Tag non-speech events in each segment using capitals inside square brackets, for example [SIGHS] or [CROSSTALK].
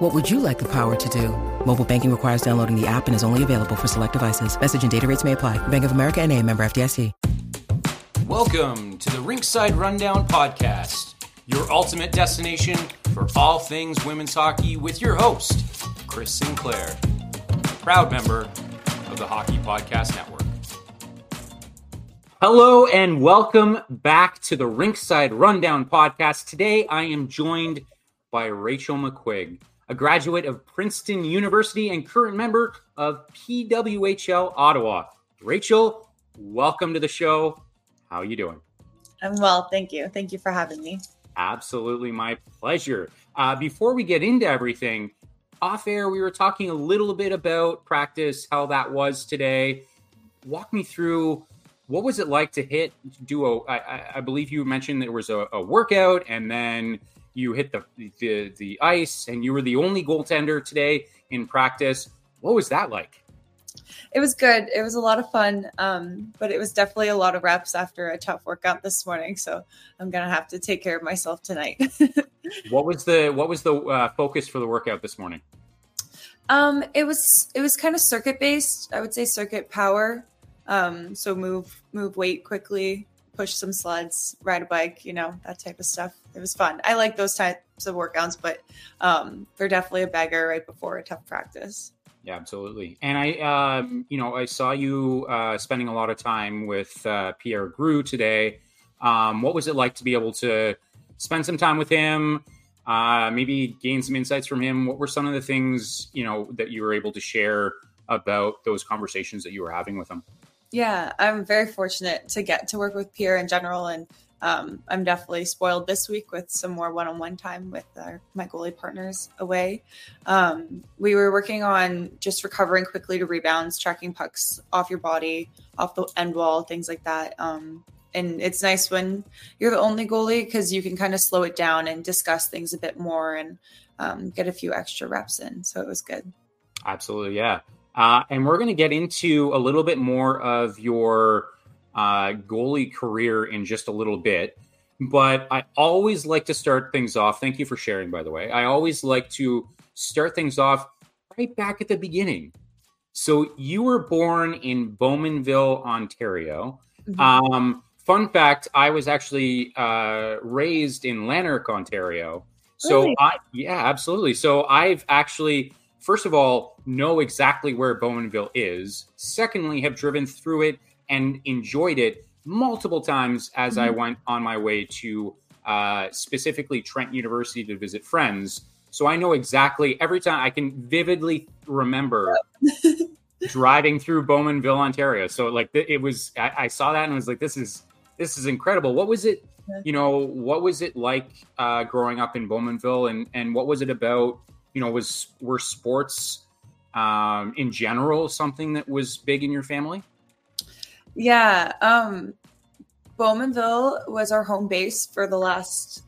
What would you like the power to do? Mobile banking requires downloading the app and is only available for select devices. Message and data rates may apply. Bank of America and a member FDIC. Welcome to the Rinkside Rundown Podcast, your ultimate destination for all things women's hockey with your host, Chris Sinclair, proud member of the Hockey Podcast Network. Hello and welcome back to the Rinkside Rundown Podcast. Today I am joined by Rachel McQuigge, a graduate of Princeton University and current member of PWHL Ottawa. Rachel, welcome to the show. How are you doing? I'm well, thank you. Thank you for having me. Absolutely, my pleasure. Uh, before we get into everything, off air, we were talking a little bit about practice, how that was today. Walk me through what was it like to hit do a? I, I believe you mentioned there was a, a, workout, and then you hit the, the the ice, and you were the only goaltender today in practice. What was that like? it was good. It was a lot of fun, um, but it was definitely a lot of reps after a tough workout this morning. So I'm gonna have to take care of myself tonight. [LAUGHS] what was the what was the uh, focus for the workout this morning? Um, it was it was kind of circuit based. I would say circuit power. Um, so move move weight quickly, push some sleds, ride a bike, you know that type of stuff. It was fun. I like those types of workouts, but um, they're definitely a bagger right before a tough practice. Yeah, absolutely. And I, um, you know, I saw you uh, spending a lot of time with uh, Pierre Groulx today. Um, what was it like to be able to spend some time with him? Uh, maybe gain some insights from him. What were some of the things you know that you were able to share about those conversations that you were having with him? Yeah, I'm very fortunate to get to work with Pierre in general, and um, I'm definitely spoiled this week with some more one-on-one time with our, my goalie partners away. Um, we were working on just recovering quickly to rebounds, tracking pucks off your body, off the end wall, things like that. Um, and it's nice when you're the only goalie because you can kind of slow it down and discuss things a bit more and um, get a few extra reps in. So it was good. Absolutely, yeah. Uh, and we're going to get into a little bit more of your uh, goalie career in just a little bit. But I always like to start things off. Thank you for sharing, by the way. I always like to start things off right back at the beginning. So you were born in Bowmanville, Ontario. Mm-hmm. Um, fun fact: I was actually uh, raised in Lanark, Ontario. So really? I, yeah, absolutely. So I've actually, first of all, know exactly where Bowmanville is. Secondly, have driven through it and enjoyed it multiple times as mm-hmm. I went on my way to uh, specifically Trent University to visit friends. So I know exactly every time I can vividly remember [LAUGHS] driving through Bowmanville, Ontario. So like it was, I, I, saw that and I was like, this is this is incredible. What was it? You know, what was it like uh, growing up in Bowmanville, and and what was it about? You know, was were sports um, in general something that was big in your family? Yeah. Um, Bowmanville was our home base for the last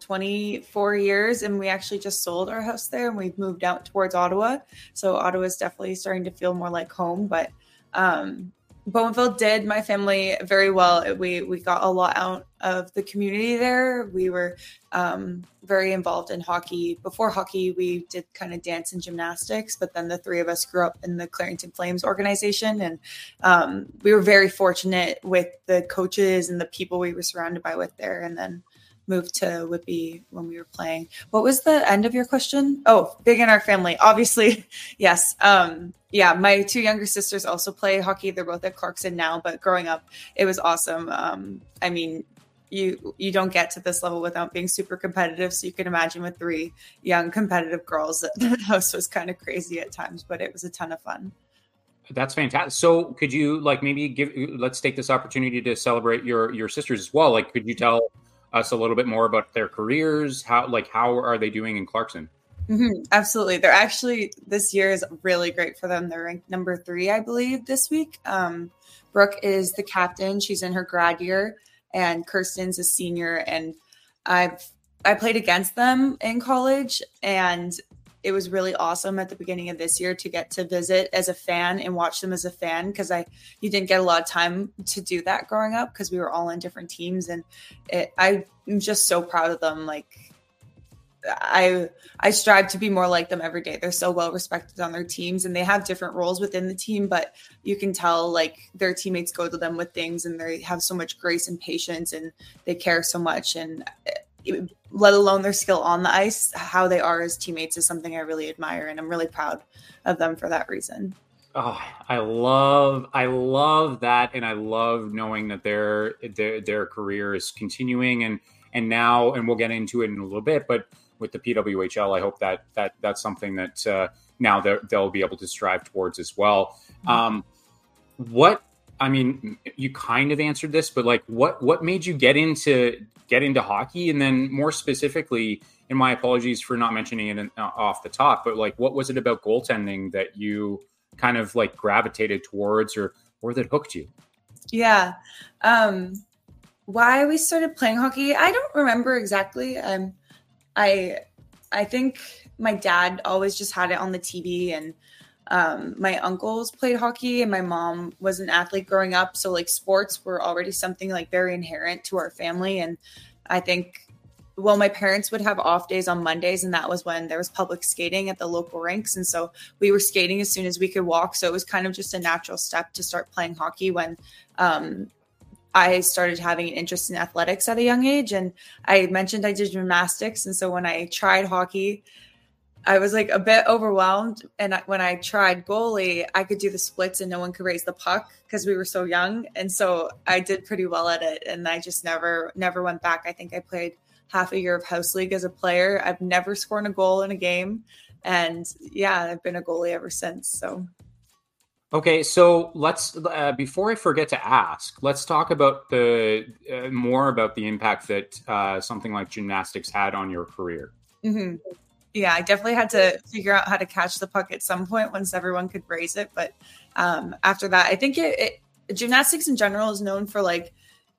24 years, and we actually just sold our house there and we've moved out towards Ottawa. So Ottawa is definitely starting to feel more like home. But um, Bowmanville did my family very well. We we got a lot out of the community there. We were um, very involved in hockey. Before hockey, we did kind of dance and gymnastics, but then the three of us grew up in the Clarington Flames organization, and um, we were very fortunate with the coaches and the people we were surrounded by with there. And then moved to Whitby when we were playing. What was the end of your question? Oh, big in our family. Obviously, [LAUGHS] yes. Um, yeah, my two younger sisters also play hockey. They're both at Clarkson now, but growing up, it was awesome. Um, I mean, you you don't get to this level without being super competitive. So you can imagine with three young competitive girls, [LAUGHS] the house was kind of crazy at times, but it was a ton of fun. That's fantastic. So, could you like maybe give? Let's take this opportunity to celebrate your your sisters as well. Like, could you tell us a little bit more about their careers? How like how are they doing in Clarkson? Mm-hmm, absolutely. They're actually, this year is really great for them. They're ranked number three, I believe, this week. Um, Brooke is the captain. She's in her grad year, and Kirsten's a senior. And I've I played against them in college, and it was really awesome at the beginning of this year to get to visit as a fan and watch them as a fan because I you didn't get a lot of time to do that growing up because we were all in different teams and it, I'm just so proud of them like I I strive to be more like them every day. They're so well respected on their teams and they have different roles within the team, but you can tell like their teammates go to them with things and they have so much grace and patience and they care so much and let alone their skill on the ice, how they are as teammates is something I really admire, and I'm really proud of them for that reason. Oh, I love, I love that, and I love knowing that their their their career is continuing, and and now, and we'll get into it in a little bit, but with the PWHL, I hope that that that's something that uh, now they'll be able to strive towards as well. Mm-hmm. Um, what I mean, you kind of answered this, but like, what what made you get into get into hockey, and then more specifically, and my apologies for not mentioning it uh, off the top, but like, what was it about goaltending that you kind of like gravitated towards, or or that hooked you? Yeah, um, why we started playing hockey, I don't remember exactly. Um, I I think my dad always just had it on the TV and um, my uncles played hockey and my mom was an athlete growing up so like sports were already something like very inherent to our family and i think well my parents would have off days on mondays and that was when there was public skating at the local rinks and so we were skating as soon as we could walk so it was kind of just a natural step to start playing hockey when um, I started having an interest in athletics at a young age. And I mentioned I did gymnastics. And so when I tried hockey, I was like a bit overwhelmed. And when I tried goalie, I could do the splits and no one could raise the puck because we were so young. And so I did pretty well at it. And I just never, never went back. I think I played half a year of house league as a player. I've never scored a goal in a game. And yeah, I've been a goalie ever since. So. Okay, so let's uh, before I forget to ask, let's talk about the uh, more about the impact that uh, something like gymnastics had on your career. Mm-hmm yeah, I definitely had to figure out how to catch the puck at some point once everyone could raise it. But um, after that, I think it, it, gymnastics in general is known for like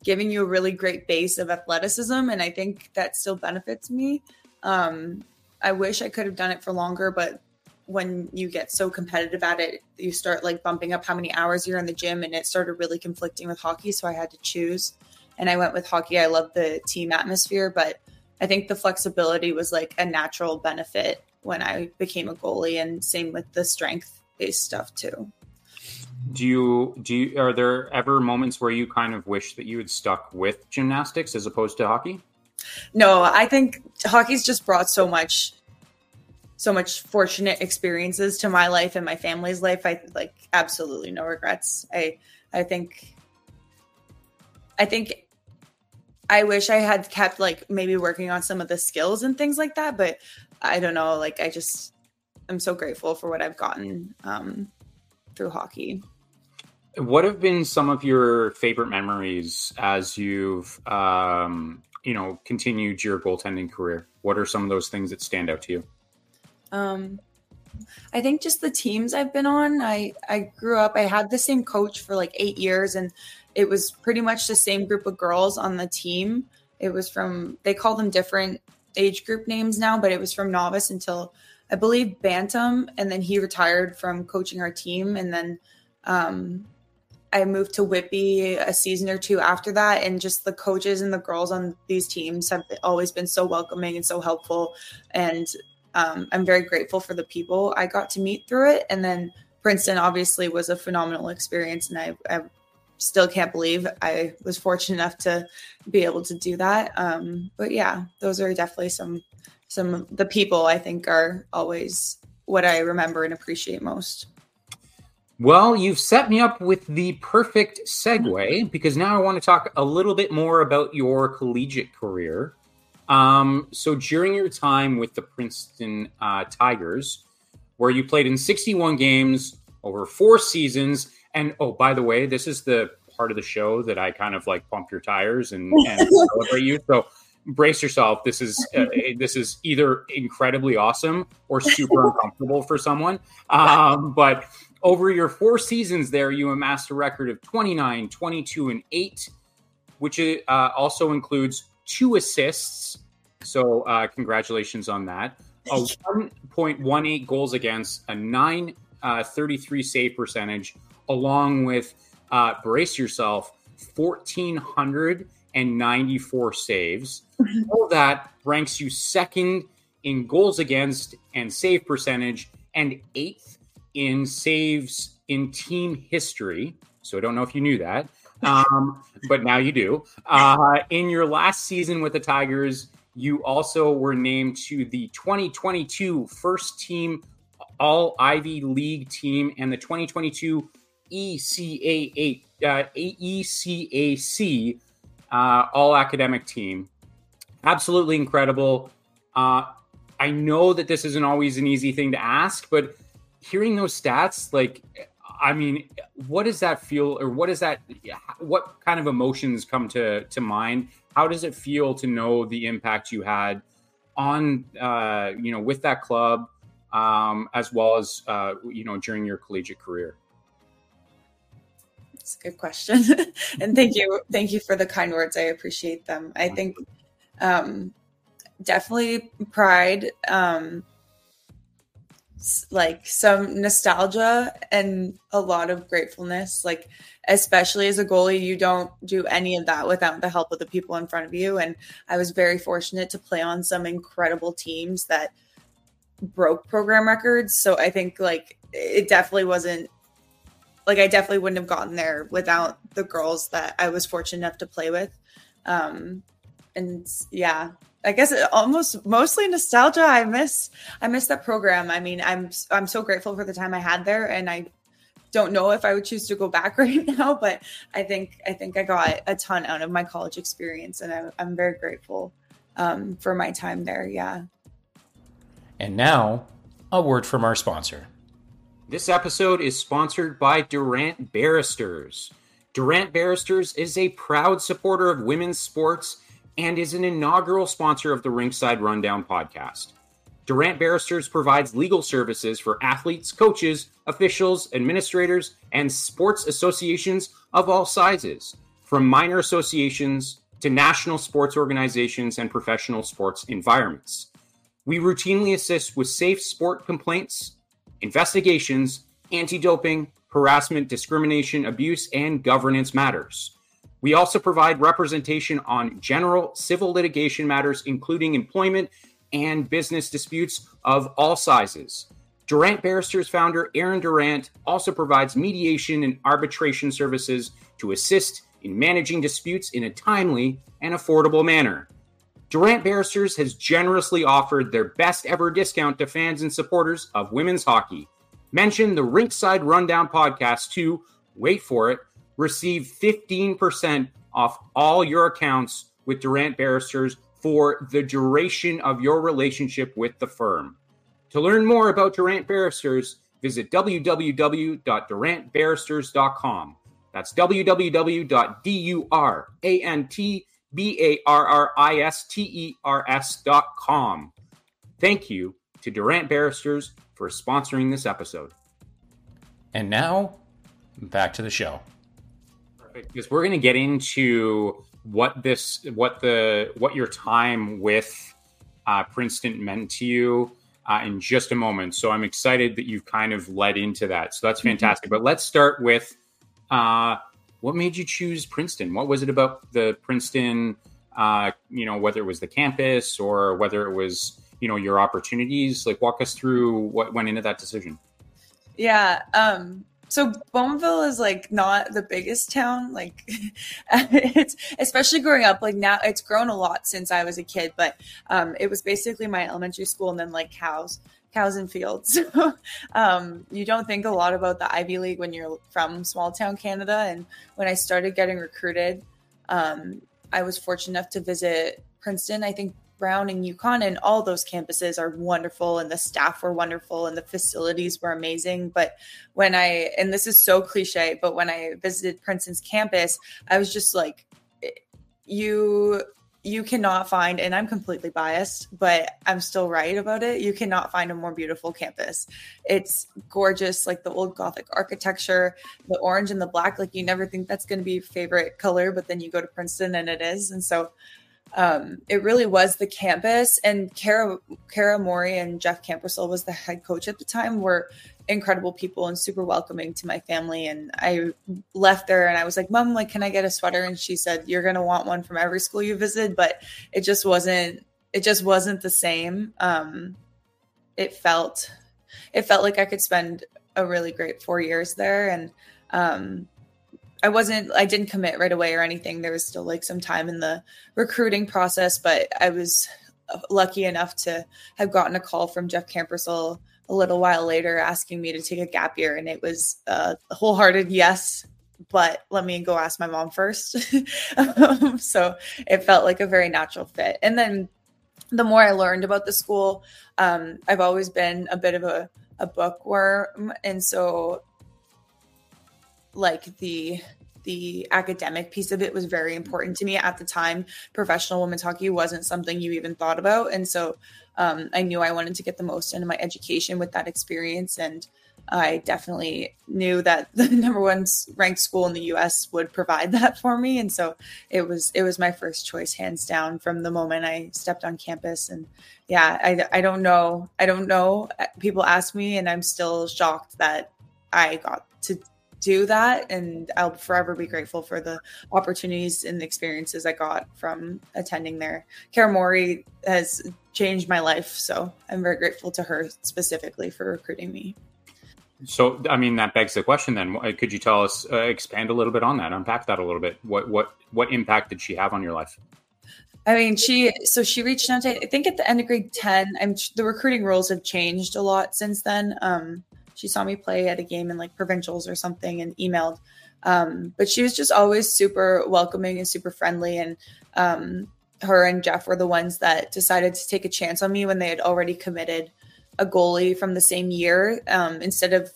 giving you a really great base of athleticism, and I think that still benefits me. Um, I wish I could have done it for longer, but when you get so competitive at it, you start like bumping up how many hours you're in the gym, and it started really conflicting with hockey. So I had to choose, and I went with hockey. I love the team atmosphere, but I think the flexibility was like a natural benefit when I became a goalie, and same with the strength based stuff too. Do you do you are there ever moments where you kind of wish that you had stuck with gymnastics as opposed to hockey? No, I think hockey's just brought so much so much fortunate experiences to my life and my family's life. I like absolutely no regrets. I I think I think I wish I had kept like maybe working on some of the skills and things like that, but I don't know. Like I just I'm so grateful for what I've gotten um, through hockey. What have been some of your favorite memories as you've um, you know continued your goaltending career? What are some of those things that stand out to you? Um, I think just the teams I've been on. I I grew up. I had the same coach for like eight years, and it was pretty much the same group of girls on the team. It was from they call them different age group names now, but it was from novice until I believe bantam, and then he retired from coaching our team, and then um, I moved to Whitby a season or two after that, and just the coaches and the girls on these teams have always been so welcoming and so helpful, and um, I'm very grateful for the people I got to meet through it, and then Princeton obviously was a phenomenal experience, and I, I still can't believe I was fortunate enough to be able to do that. Um, but yeah, those are definitely some some the people I think are always what I remember and appreciate most. Well, you've set me up with the perfect segue because now I want to talk a little bit more about your collegiate career. Um, so, during your time with the Princeton uh, Tigers, where you played in 61 games over four seasons, and oh, by the way, this is the part of the show that I kind of like pump your tires and, [LAUGHS] and celebrate you. So brace yourself. This is uh, this is either incredibly awesome or super [LAUGHS] uncomfortable for someone. Um, but over your four seasons there, you amassed a record of 29, 22, and 8, which uh, also includes two assists. So, uh, congratulations on that. A 1.18 goals against, a 933 uh, save percentage, along with, uh, brace yourself, 1,494 saves. [LAUGHS] All that ranks you second in goals against and save percentage and eighth in saves in team history. So I don't know if you knew that, [LAUGHS] um, but now you do. Uh, in your last season with the Tigers, you also were named to the 2022 first team All Ivy League team and the 2022 ECA uh, uh, All Academic team. Absolutely incredible. Uh, I know that this isn't always an easy thing to ask, but hearing those stats, like, I mean, what does that feel, or what does that, what kind of emotions come to to mind? How does it feel to know the impact you had on, uh, you know, with that club, um, as well as, uh, you know, during your collegiate career? A good question, [LAUGHS] and thank you, thank you for the kind words. I appreciate them. I think um, definitely pride. Um, like some nostalgia and a lot of gratefulness like especially as a goalie you don't do any of that without the help of the people in front of you and i was very fortunate to play on some incredible teams that broke program records so i think like it definitely wasn't like i definitely wouldn't have gotten there without the girls that i was fortunate enough to play with um and yeah I guess it almost mostly nostalgia. I miss I miss that program. I mean, I'm I'm so grateful for the time I had there, and I don't know if I would choose to go back [LAUGHS] right now, but I think I think I got a ton out of my college experience, and I'm, I'm very grateful um, for my time there. Yeah. And now, a word from our sponsor. This episode is sponsored by Durant Barristers. Durant Barristers is a proud supporter of women's sports and is an inaugural sponsor of the Rinkside Rundown podcast. Durant Barristers provides legal services for athletes, coaches, officials, administrators, and sports associations of all sizes, from minor associations to national sports organizations and professional sports environments. We routinely assist with safe sport complaints, investigations, anti doping, harassment, discrimination, abuse, and governance matters. We also provide representation on general civil litigation matters, including employment and business disputes of all sizes. Durant Barristers founder Aaron Durant also provides mediation and arbitration services to assist in managing disputes in a timely and affordable manner. Durant Barristers has generously offered their best ever discount to fans and supporters of women's hockey. Mention the Rinkside Rundown podcast to, wait for it, receive 15% off all your accounts with Durant Barristers for the duration of your relationship with the firm. To learn more about Durant Barristers, visit www.durantbarristers.com. That's www.durantbarristers.com. Thank you to Durant Barristers for sponsoring this episode. And now, back to the show perfect because we're going to get into what this, what the, what your time with uh, Princeton meant to you uh, in just a moment. So I'm excited that you've kind of led into that. So that's mm-hmm. fantastic. Mm-hmm. But let's start with uh, what made you choose Princeton? What was it about the Princeton? Uh, you know, whether it was the campus or whether it was you know your opportunities. Like, walk us through what went into that decision. Yeah. Um, so Bowmanville is like not the biggest town. Like [LAUGHS] it's especially growing up. Like now, it's grown a lot since I was a kid. But um, it was basically my elementary school, and then like cows, cows and fields. [LAUGHS] um, you don't think a lot about the Ivy League when you're from small town Canada. And when I started getting recruited, um, I was fortunate enough to visit Princeton. I think Brown and UConn and all those campuses are wonderful and the staff were wonderful and the facilities were amazing. But when I, and this is so cliche, but when I visited Princeton's campus, I was just like, you you cannot find, and I'm completely biased, but I'm still right about it. You cannot find a more beautiful campus. It's gorgeous, like the old Gothic architecture, the orange and the black. Like you never think that's going to be your favorite color, but then you go to Princeton and it is. And so um, it really was the campus. And Cara, Cara Morey and Jeff Kampersal was the head coach at the time. Were incredible people and super welcoming to my family. And I left there and I was like, Mom, like, can I get a sweater? And she said, You're gonna want one from every school you visit, but it just wasn't it just wasn't the same. Um it felt it felt like I could spend a really great four years there. And um I wasn't I didn't commit right away or anything. There was still like some time in the recruiting process, but I was lucky enough to have gotten a call from Jeff Kampersal a little while later asking me to take a gap year. And it was a wholehearted yes, but let me go ask my mom first. um, [LAUGHS] so it felt like a very natural fit. And then the more I learned about the school, um, I've always been a bit of a, a bookworm. And so, like, the the academic piece of it was very important to me at the time. Professional women's hockey wasn't something you even thought about. And so um, I knew I wanted to get the most into my education with that experience. And I definitely knew that [LAUGHS] the number one ranked school in the US would provide [LAUGHS] that for me. And so it was, it was my first choice hands down from the moment I stepped on campus. And yeah, I, I don't know. I don't know. People ask me and I'm still shocked that I got to do that. And I'll forever be grateful for the opportunities and the experiences I got from attending there. Cara Morey has changed my life. So I'm very grateful to her specifically for recruiting me. So, I mean, that begs the question. Then, could you tell us, uh, expand a little bit on that, unpack that a little bit? What what what impact did she have on your life? I mean, she so she reached out to I think at the end of grade ten. I'm the recruiting rules have changed a lot since then. Um, she saw me play at a game in like provincials or something and emailed. Um, but she was just always super welcoming and super friendly. And um, her and Jeff were the ones that decided to take a chance on me when they had already committed a goalie from the same year um, instead of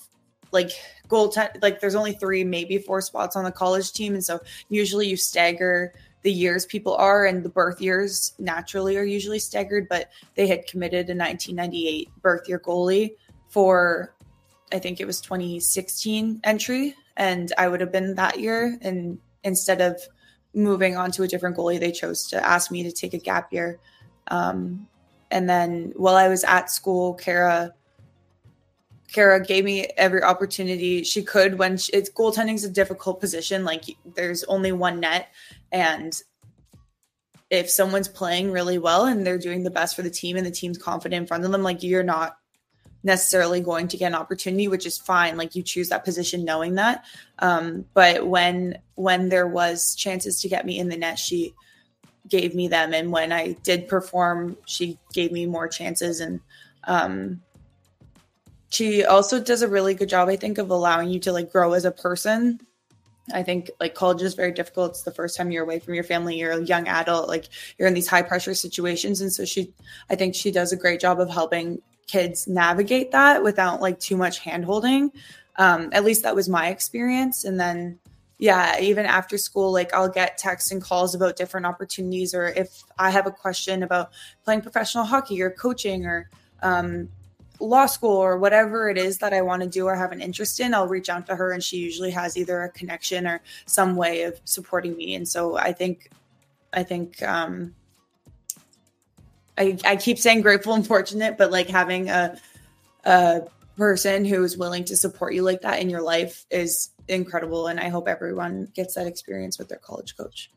like goal ten, like there's only three maybe four spots on the college team and so usually you stagger the years people are and the birth years naturally are usually staggered but they had committed a 1998 birth year goalie for I think it was 2016 entry, and I would have been that year. And instead of moving on to a different goalie, they chose to ask me to take a gap year. Um, and then while I was at school, Cara Cara gave me every opportunity she could when she, it's goaltending is a difficult position. Like there's only one net, and if someone's playing really well and they're doing the best for the team and the team's confident in front of them, like you're not necessarily going to get an opportunity, which is fine. Like you choose that position knowing that. Um, but when when there was chances to get me in the net, she gave me them, and when I did perform, she gave me more chances. And um, she also does a really good job, I think, of allowing you to like grow as a person. I think like college is very difficult. It's the first time you're away from your family. You're a young adult, like you're in these high pressure situations. And so she, I think she does a great job of helping kids navigate that without like too much handholding. Um, at least that was my experience. And then, yeah, even after school, like I'll get texts and calls about different opportunities, or if I have a question about playing professional hockey or coaching or um, law school or whatever it is that I want to do or have an interest in, I'll reach out to her and she usually has either a connection or some way of supporting me. And so I think, I think, um, I, I keep saying grateful and fortunate, but like having a a person who is willing to support you like that in your life is incredible. And I hope everyone gets that experience with their college coach.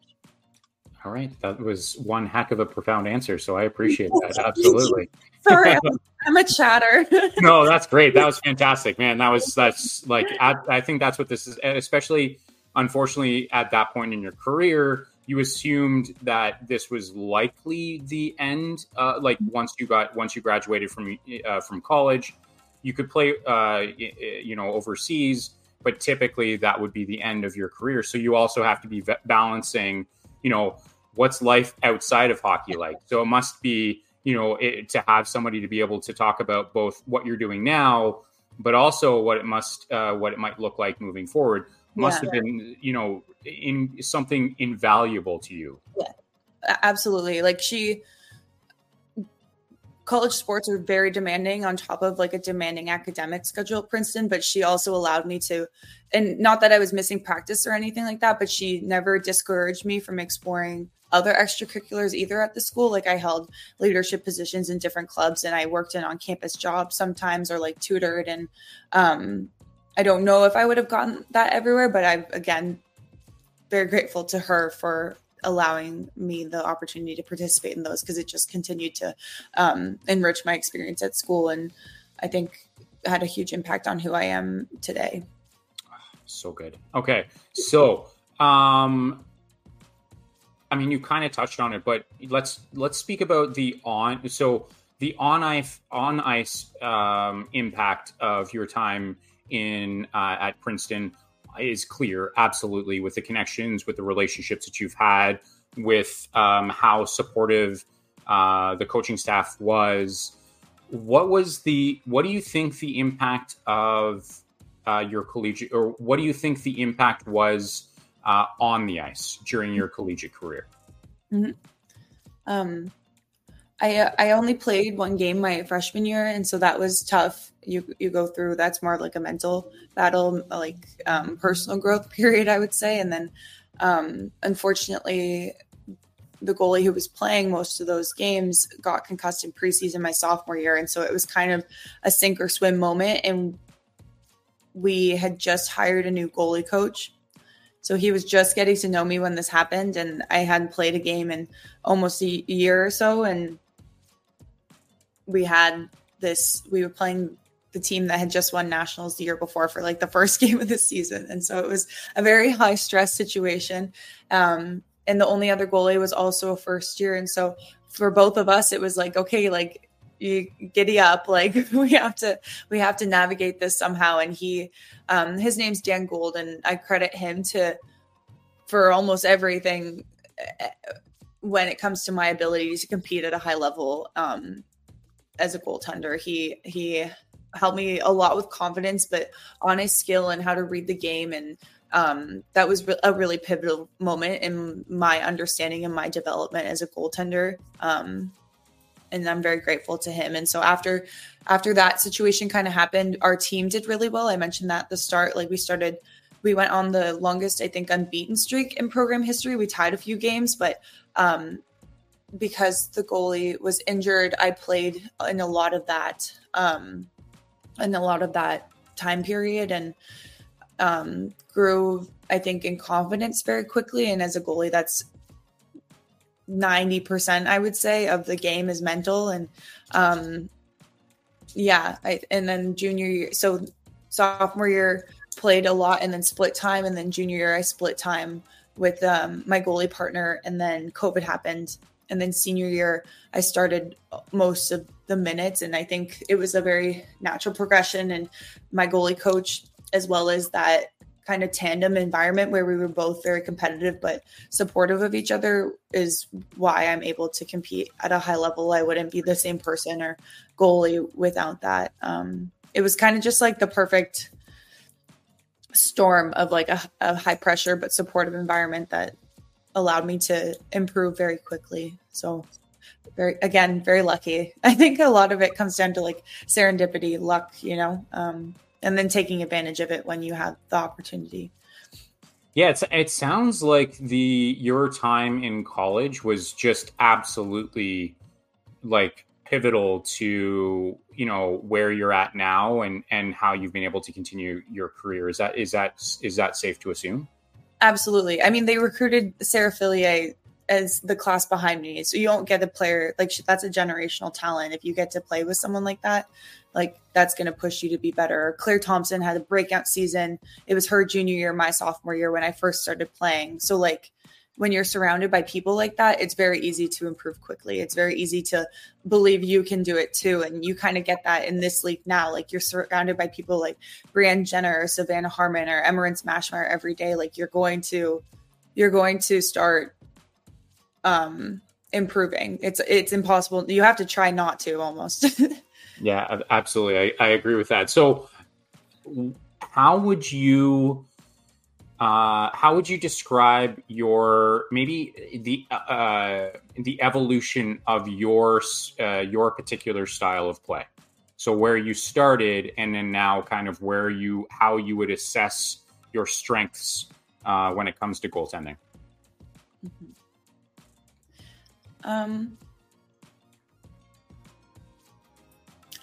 All right. That was one heck of a profound answer. So I appreciate that. Absolutely. Sorry, [LAUGHS] I'm, a chatter. [LAUGHS] no, that's great. That was fantastic, man. That was, that's like, I, I think that's what this is, especially unfortunately at that point in your career you assumed that this was likely the end. Uh, like once you got once you graduated from uh, from college, you could play, uh, you know, overseas, but typically that would be the end of your career. So you also have to be balancing, you know, what's life outside of hockey like. So it must be, you know, it, to have somebody to be able to talk about both what you're doing now, but also what it must, uh, what it might look like moving forward must yeah. have been, you know, in something invaluable to you. Yeah. absolutely. Like she college sports are very demanding on top of like a demanding academic schedule at Princeton, but she also allowed me to, and not that I was missing practice or anything like that, but she never discouraged me from exploring other extracurriculars either at the school. Like I held leadership positions in different clubs and I worked in on campus jobs sometimes or like tutored. And um, I don't know if I would have gotten that everywhere, but I'm again, very grateful to her for allowing me the opportunity to participate in those because it just continued to um, enrich my experience at school and I think had a huge impact on who I am today. So good. Okay. So, um, I mean, you kind of touched on it, but let's let's speak about the on. So the on ice on ice um, impact of your time in uh, at Princeton is clear, absolutely, with the connections, with the relationships that you've had, with um, how supportive uh, the coaching staff was. What was the? What do you think the impact of uh, your collegiate, or what do you think the impact was uh, on the ice during your collegiate career? Mm-hmm. Um, I I only played one game my freshman year, and so that was tough. You you go through that's more like a mental battle, like um, personal growth [LAUGHS] period, I would say. And then, um, unfortunately, the goalie who was playing most of those games got concussed in preseason my sophomore year, and so it was kind of a sink or swim moment. And we had just hired a new goalie coach, so he was just getting to know me when this happened, and I hadn't played a game in almost a year or so, and we had this we were playing the team that had just won nationals the year before for like the first [LAUGHS] game of the season. And so it was a very high stress situation. Um, and the only other goalie was also a first year. And so for both of us it was like okay like you giddy up. [LAUGHS] Like we have to we have to navigate this somehow. And he um his name's dan gould and i credit him to for almost everything eh, when it comes to my ability to compete at a high level um as a goaltender. He he helped me a lot with confidence, but on his skill and how to read the game, and um, that was a really pivotal moment in my understanding and my development as a goaltender. Um, and I'm very grateful to him. And so after after that situation kind of happened, our team did really well. I mentioned that at the start, like we started. We went on the longest, I think, unbeaten streak in program history. We tied a few games, but um, because the goalie was injured, I played in a lot of that, um, in a lot of that time period, and um, grew, I think, in confidence very quickly. And as a goalie, that's ninety percent, I would say, of the game is mental. And um, yeah, I, and then junior year, so sophomore year played a lot, and then split time, and then junior year I split time with um, my goalie partner, and then COVID happened and then senior year i started most of the minutes. And i think it was a very natural progression. And my goalie coach as well as that kind of tandem environment where we were both very competitive but supportive of each other is why i'm able to compete at a high level. I wouldn't be the same person or goalie without that. Um, it was kind of just like the perfect storm of like a, a high pressure but supportive environment that allowed me to improve very quickly. So very again, very lucky. [LAUGHS] I think a lot of it comes down to like serendipity, luck, you know, um, and then taking advantage of it when you have the opportunity. Yeah, it's, it sounds like the your time in college was just absolutely like pivotal to you know where you're at now and and how you've been able to continue your career. Is that is that is that safe to assume? Absolutely. I mean, they recruited Sarah Fillier as the class behind me. So you don't get a player like that's a generational talent. If you get to play with someone like that, like that's going to push you to be better. Claire Thompson had a breakout season. It was her junior year, my sophomore year when I first started playing. So like when you're surrounded by people like that, it's very easy to improve quickly. It's very easy to believe you can do it too. And you kind of get that in this league now. Like you're surrounded by people like Brianne Jenner or Savannah Harmon or Emerance Maschmeyer every day. Like you're going to you're going to start um improving. It's it's impossible. You have to try not to almost. [LAUGHS] yeah, absolutely. I, I agree with that. So how would you uh, how would you describe your maybe the uh, the evolution of your uh, your particular style of play? So where you started, and then now kind of where you how you would assess your strengths uh, when it comes to goaltending. Mm-hmm. Um,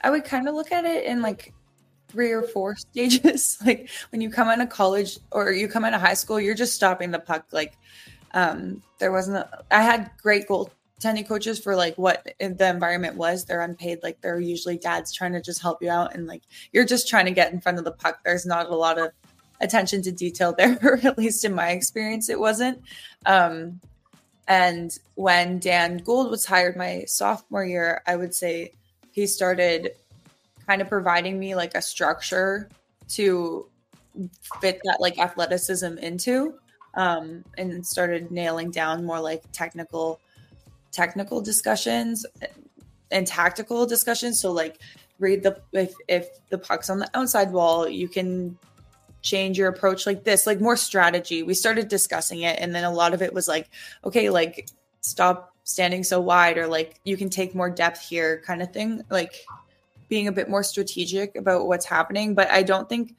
I would kind of look at it in like three or four [LAUGHS] stages. like when you come out of college or you come out of high school, you're just stopping the puck. Like um, there wasn't. A, I had great goaltending coaches for like what the environment was. They're unpaid. Like they're usually dads trying to just help you out, and like you're just trying to get in front of the puck. There's not a lot of attention to detail there, [LAUGHS] at least in my experience, it wasn't. Um, and when Dan Gould was hired my sophomore year, I would say he started kind of providing me like a structure to fit that like athleticism into um, and started nailing down more like technical technical discussions and tactical discussions. So like read the if if the puck's on the outside wall you can change your approach like this like more strategy we started discussing it and then a lot of it was like okay like stop standing so wide or like you can take more depth here kind of thing like being a bit more strategic about what's happening. But I don't think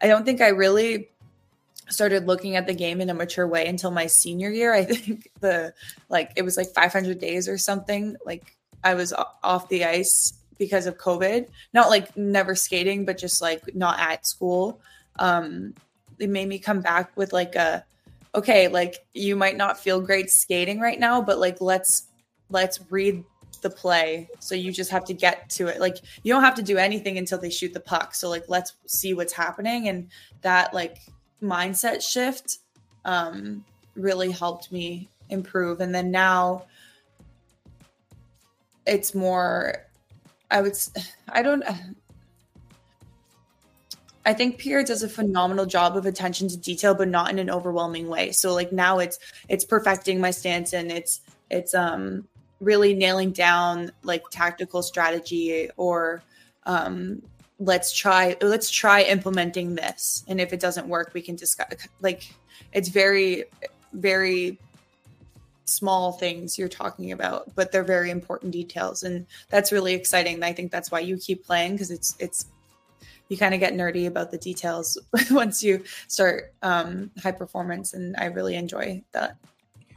I don't think I really started looking at the game in a mature way until my senior year. I [LAUGHS] think the like it was like 500 days or something. Like I was off the ice because of COVID. Not like never skating, but just like not at school. Um, it made me come back with like a okay, like you might not feel great skating right now, but like let's let's read the play. So you just have to get to it. Like you don't have to do anything until they shoot the puck. So like let's see what's happening and that like mindset shift um really helped me improve and then now it's more I would [SIGHS] I don't I think Pierre does a phenomenal job of attention to detail, but not in an overwhelming way. So like now it's it's perfecting my stance and it's it's um really nailing down like tactical strategy or um, let's try let's try implementing this. And if it doesn't work we can discuss like it's very very small things you're talking about but they're very important details. And that's really exciting. I think that's why you keep playing because it's it's you kind of get nerdy about the details [LAUGHS] once you start um, high performance and i really enjoy that.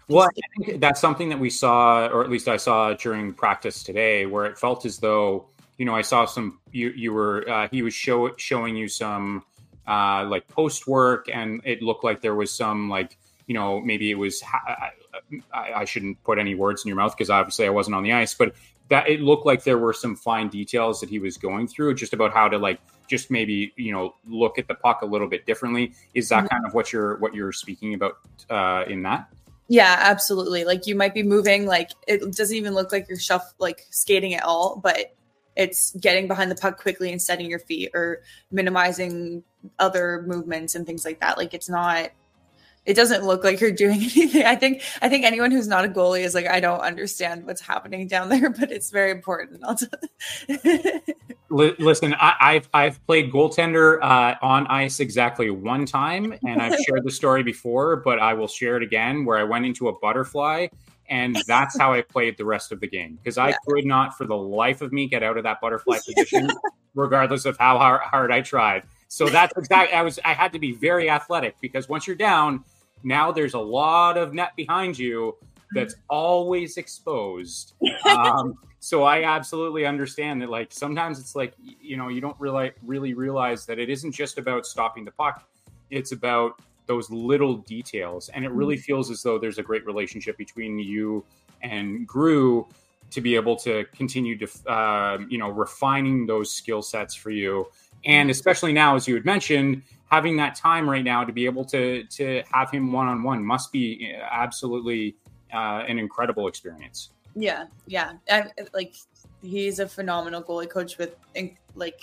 Well, I think that's something that we saw, or at least I saw during practice today, where it felt as though you know I saw some you you were uh, he was show, showing you some uh, like post work, and it looked like there was some like you know maybe it was I, I, I shouldn't put any words in your mouth because obviously I wasn't on the ice, but that it looked like there were some fine details that he was going through, just about how to like just maybe you know look at the puck a little bit differently. Is that mm-hmm. kind of what you're what you're speaking about uh, in that? Yeah, absolutely. Like you might be moving, like it doesn't even look like you're shuff like skating at all, but it's getting behind the puck quickly and setting your feet or minimizing other movements and things like that. Like it's not it doesn't look like you're doing [LAUGHS] anything. I think I think anyone who's not a goalie is like I don't understand what's happening down there, [LAUGHS] but it's very important. [LAUGHS] Listen, I, have I've played goaltender uh, on ice exactly one time, and I've shared the story before, but I will share it again. Where I went into a butterfly, and that's how I played the rest of the game because I yeah. could not, for the life of me, get out of that butterfly position, regardless of how hard, hard I tried. So that's exactly I was. I had to be very athletic because once you're down, now there's a lot of net behind you that's [LAUGHS] always exposed. [LAUGHS] Um, so I absolutely understand that. Like sometimes it's like you know you don't really really realize that it isn't just about stopping the puck; it's about those little details, and it really mm-hmm. feels as though there's a great relationship between you and Groulx to be able to continue to uh, you know refining those skill sets for you, and especially now, as you had mentioned, having that time right now to be able to to have him one on one must be uh, absolutely uh, an incredible experience. Yeah, yeah, I, like he's a phenomenal goalie coach with like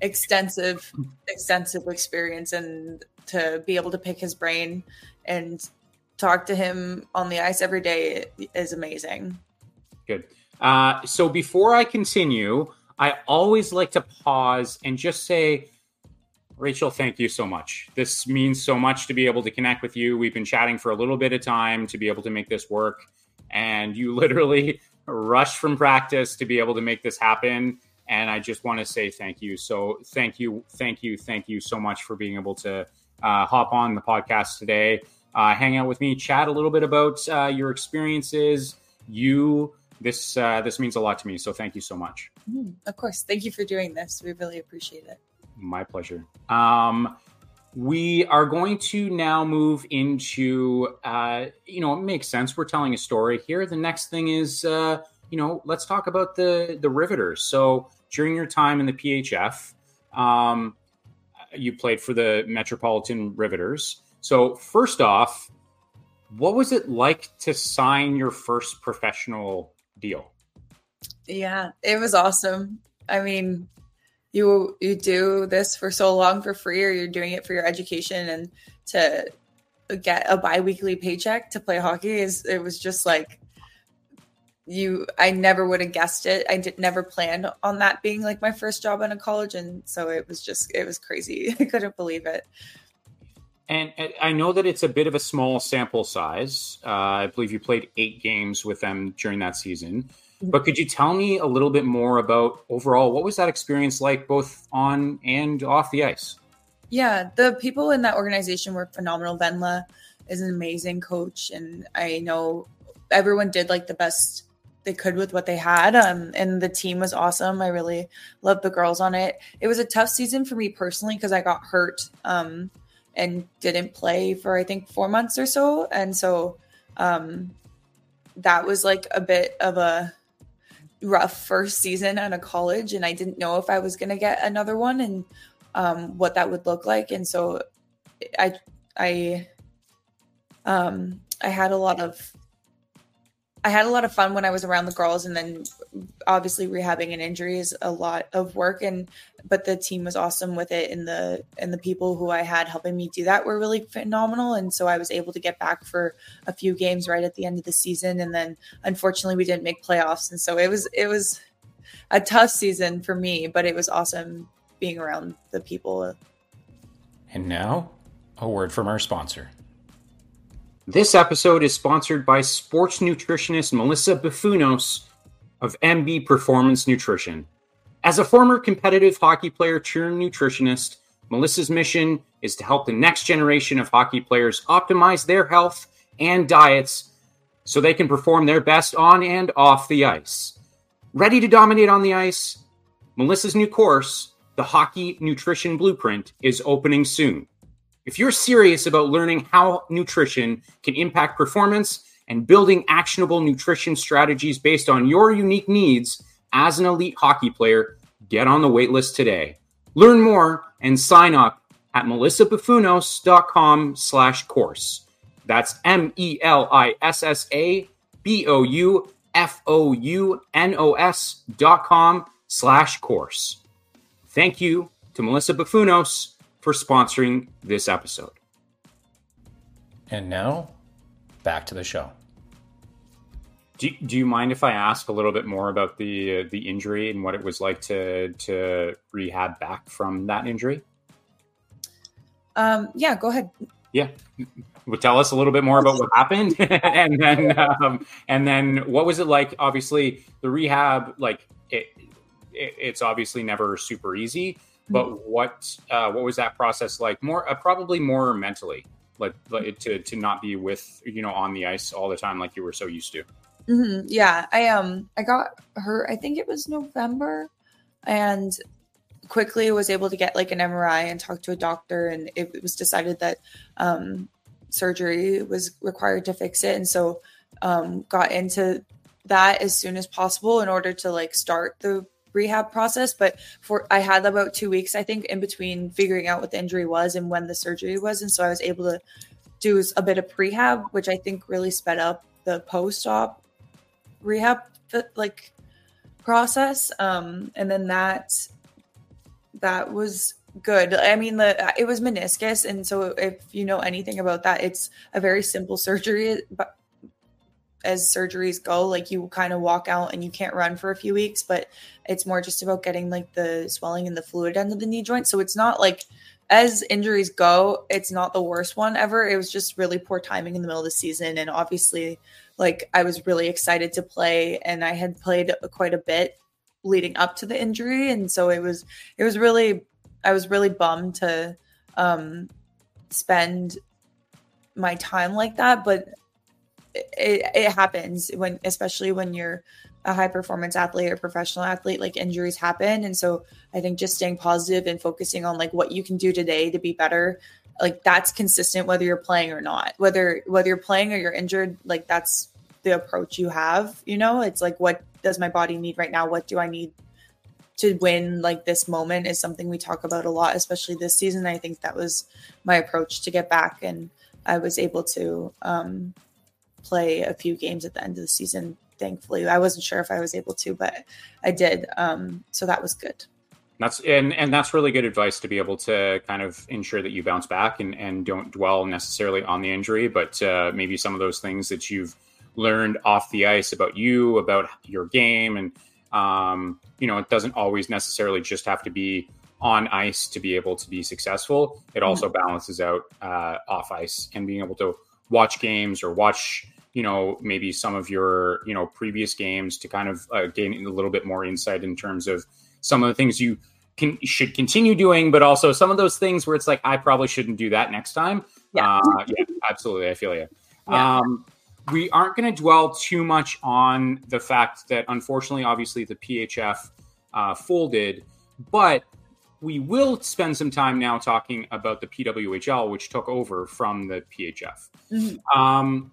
extensive extensive experience and to be able to pick his brain and talk to him on the ice every day is amazing. Good. Uh, so before I continue, I always like to pause and just say Rachel, thank you so much. This means so much to be able to connect with you. We've been chatting for a little bit of time to be able to make this work. And you [LAUGHS] literally rushed from practice to be able to make this happen. And I just want to say thank you. So, thank you, thank you, thank you so much for being able to uh, hop on the podcast today, uh, hang out with me, chat a little bit about uh, your experiences. You, this uh, this means a lot to me. So, thank you so much. Mm, of course, thank you for doing this. We really appreciate it. My pleasure. Um, we are going to now move into, uh, you know, it makes sense. We're telling a story here. The next thing is, uh, you know, let's talk about the the Riveters. So during your time in the PHF, um, you played for the Metropolitan Riveters. So first off, what was it like to sign your first professional deal? Yeah, it was awesome. I mean, you you do this for so long for free or you're doing it for your education and to get a biweekly paycheck to play hockey is it was just like you I never would have guessed it. I did never planned on that being like my first job in a college and so it was just it was crazy. [LAUGHS] I couldn't believe it. And, and I know that it's a bit of a small sample size. Uh, I believe you played eight games with them during that season. But could you tell me a little bit more about overall what was that experience like, both on and off the ice? Yeah, the people in that organization were phenomenal. Venla is an amazing coach, and I know everyone did like the best they could with what they had. Um, and the team was awesome. I really loved the girls on it. It was a tough season for me personally because I got hurt um, and didn't play for I think four months or so, and so um, that was like a bit of a rough first season at a college and I didn't know if I was going to get another one and um, what that would look like. And so I, I, um, I had a lot of I had a lot of fun when I was around the girls, and then obviously rehabbing an injury is a lot of work. And but the team was awesome with it, and the and the people who I had helping me do that were really phenomenal. And so I was able to get back for a few games right at the end of the season, and then unfortunately we didn't make playoffs, and so it was it was a tough season for me, but it was awesome being around the people. And now, a word from our sponsor. This episode is sponsored by sports nutritionist Melissa Boufounos of MB Performance Nutrition. As a former competitive hockey player turned nutritionist, Melissa's mission is to help the next generation of hockey players optimize their health and diets so they can perform their best on and off the ice. Ready to dominate on the ice? Melissa's new course, the Hockey Nutrition Blueprint, is opening soon. If you're serious about learning how nutrition can impact performance and building actionable nutrition strategies based on your unique needs as an elite hockey player, get on the waitlist today. Learn more and sign up at melissaboufounos.com slash course. That's M-E-L-I-S-S-A-B-O-U-F-O-U-N-O-S dot com slash course. Thank you to Melissa Boufounos for sponsoring this episode. And now, back to the show. Do, do you mind if I ask a little bit more about the uh, the injury and what it was like to to rehab back from that injury? Um, yeah, go ahead. Yeah, well, tell us a little bit more about what happened, [LAUGHS] and then um, and then what was it like? Obviously, the rehab, like it, it it's obviously never super easy but what uh, what was that process like? More uh, probably more mentally, like, like to to not be with you know on the ice all the time like you were so used to. Mm-hmm. Yeah, I um I got hurt. I think it was November, and quickly was able to get like an MRI and talk to a doctor, and it was decided that um, surgery was required to fix it, and so um, got into that as soon as possible in order to like start the rehab process, but for I had about two weeks, I think, in between figuring out what the injury was and when the surgery was, and so I was able to do a bit of prehab, which I think really sped up the post-op rehab like process. Um, and then that that was good. I mean, the it was meniscus, and so if you know anything about that, it's a very simple surgery, but as surgeries go like you kind of walk out and you can't run for a few weeks but it's more just about getting like the swelling and the fluid end of the knee joint so it's not like as injuries go, it's not the worst one ever. It was just really poor timing in the middle of the season. And obviously, like I was really excited to play and I had played quite a bit leading up to the injury. And so it was, it was really, I was really bummed to um, spend my time like that. But it, it happens when, especially when you're a high performance athlete or professional athlete, like injuries happen. And so I think just staying positive and focusing on like what you can do today to be better, like that's consistent whether you're playing or not. Whether whether you're playing or you're injured, like that's the approach you have. You know, it's like what does my body need right now? What do I need to win like this moment is something we talk about a lot, especially this season. I think that was my approach to get back and I was able to um, play a few games at the end of the season thankfully. I wasn't sure if I was able to, but I did. Um, so that was good. That's and and that's really good advice to be able to kind of ensure that you bounce back and and don't dwell necessarily on the injury, but uh, maybe some of those things that you've learned off the ice about you, about your game, and um, you know, it doesn't always necessarily just have to be on ice to be able to be successful. It mm-hmm. also balances out uh, off ice and being able to watch games or watch you know maybe some of your you know previous games to kind of uh, gain a little bit more insight in terms of some of the things you can should continue doing, but also some of those things where it's like I probably shouldn't do that next time. Yeah, uh, yeah absolutely. I feel you. Yeah. Um, we aren't going to dwell too much on the fact that unfortunately, obviously, the PHF uh, folded, but we will spend some time now talking about the PWHL, which took over from the PHF. Mm-hmm. Um,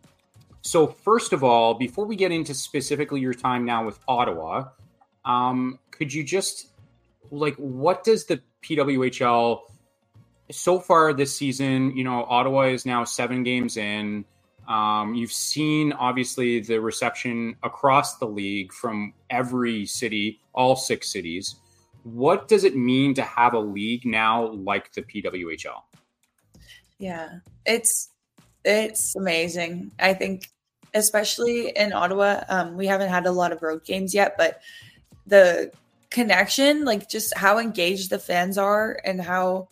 so, first of all, before we get into specifically your time now with Ottawa, um, could you just like what does the PWHL so far this season? You know, Ottawa is now seven games in. Um, you've seen obviously the reception across the league from every city, all six cities. What does it mean to have a league now like the PWHL? Yeah, it's it's amazing. I think, especially in Ottawa, um, we haven't had a lot of road games yet, but the connection, like just how engaged the fans are and how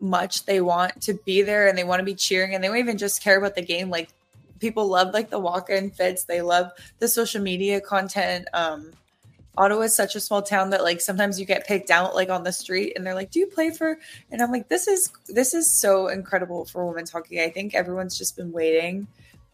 much they want to be there and they want to be cheering and they don't even just care about the game. Like people love like the walk-in fits. They love the social media content. Um, Ottawa is such a small town that like sometimes you get picked out like on the street and they're like, "Do you play for?" And I'm like, "This is this is so incredible for women's hockey." I think everyone's just been waiting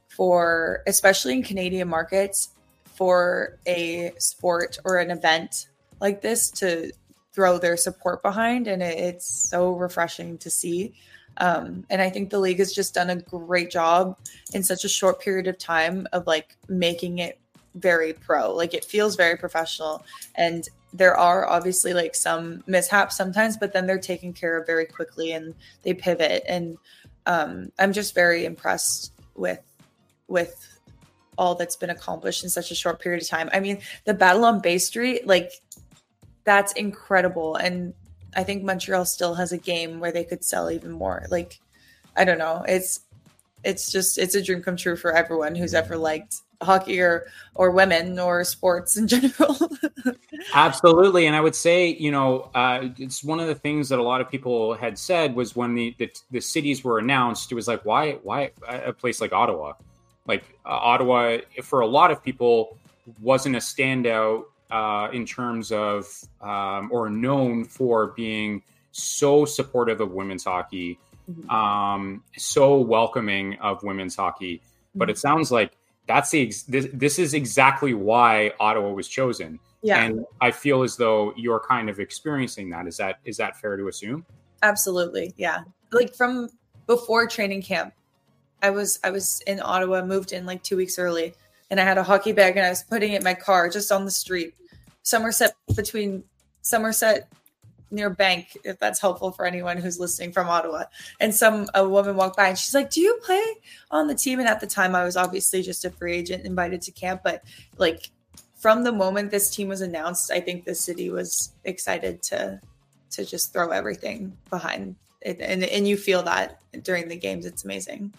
for, especially in Canadian markets, for a sport or an event like this to throw their support behind, and it, it's so refreshing to see. Um, and I think the league has just done a great job in such a short period of time of like making it very pro. Like it feels very professional. And there are obviously like some mishaps sometimes, but then they're taken care of very quickly and they pivot. And um, I'm just very impressed with with all that's been accomplished in such a short period of time. I mean, the battle on Bay Street, like that's incredible. And I think Montreal still has a game where they could sell even more. Like, I don't know. It's it's just it's a dream come true for everyone who's ever liked hockey or or women or sports in [LAUGHS] general. Absolutely, and I would say you know uh, it's one of the things that a lot of people had said was when the, the, the cities were announced, it was like why why a place like Ottawa, like uh, Ottawa for a lot of people wasn't a standout uh, in terms of um, or known for being so supportive of women's hockey, mm-hmm. um, so welcoming of women's hockey. But mm-hmm. it sounds like that's the this, this is exactly why Ottawa was chosen. Yeah. And I feel as though you're kind of experiencing that. Is that is that fair to assume? Absolutely. Yeah. Like from before training camp, I was I was in Ottawa, moved in like 2 weeks early, and I had a hockey bag and I was putting it in my car just on the street. Somerset between Somerset near Bank, if that's helpful for anyone who's listening from Ottawa. And some a woman walked by and she's like, "Do you play on the team?" And at the time, I was obviously just a free agent invited to camp, but like from the moment this team was announced, I think the city was excited to to just throw everything behind it, and and you feel that during the games. It's amazing.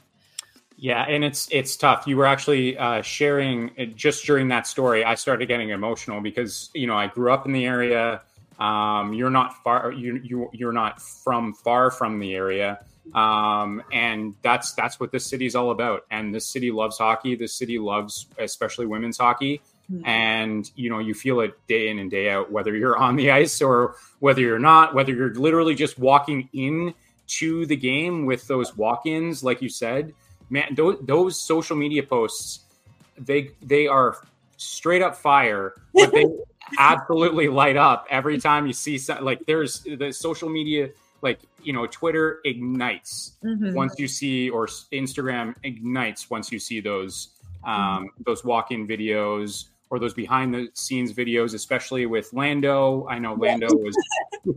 Yeah, and it's it's tough. You were actually uh, sharing uh, just during that story. I started getting emotional because you know I grew up in the area. Um, you're not far. You you you're not from far from the area, um, and that's that's what this city is all about. And this city loves hockey. This city loves especially women's hockey. Mm-hmm. And you know you feel it day in and day out, whether you're on the ice or whether you're not, whether you're literally just walking in to the game with those walk-ins, like you said. Man, those, those social media posts, they they are straight up fire, but they [LAUGHS] absolutely light up every time you see something. Like there's the social media, like you know, Twitter ignites mm-hmm. once you see, or Instagram ignites once you see those um, mm-hmm. those walk-in videos or those behind the scenes videos, especially with Lando. I know Lando was,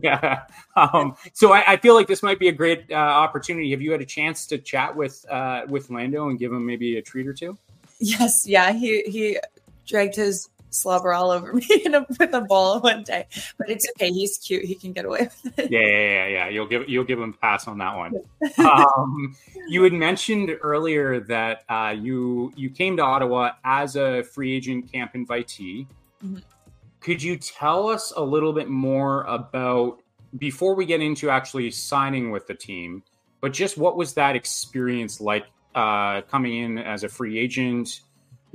yeah. [LAUGHS] [LAUGHS] Um, so I, I, feel like this might be a great uh, opportunity. Have you had a chance to chat with uh, with Lando and give him maybe a treat or two? Yes, yeah. He he dragged his slobber all over [LAUGHS] me a, with a ball one day, but it's okay. He's cute. He can get away with it. Yeah, yeah, yeah. yeah. You'll give you'll give him a pass on that one. [LAUGHS] um, you had mentioned earlier that uh, you you came to Ottawa as a free agent camp invitee. Mm-hmm. Could you tell us a little bit more about before we get into actually signing with the team? But just what was that experience like uh, coming in as a free agent?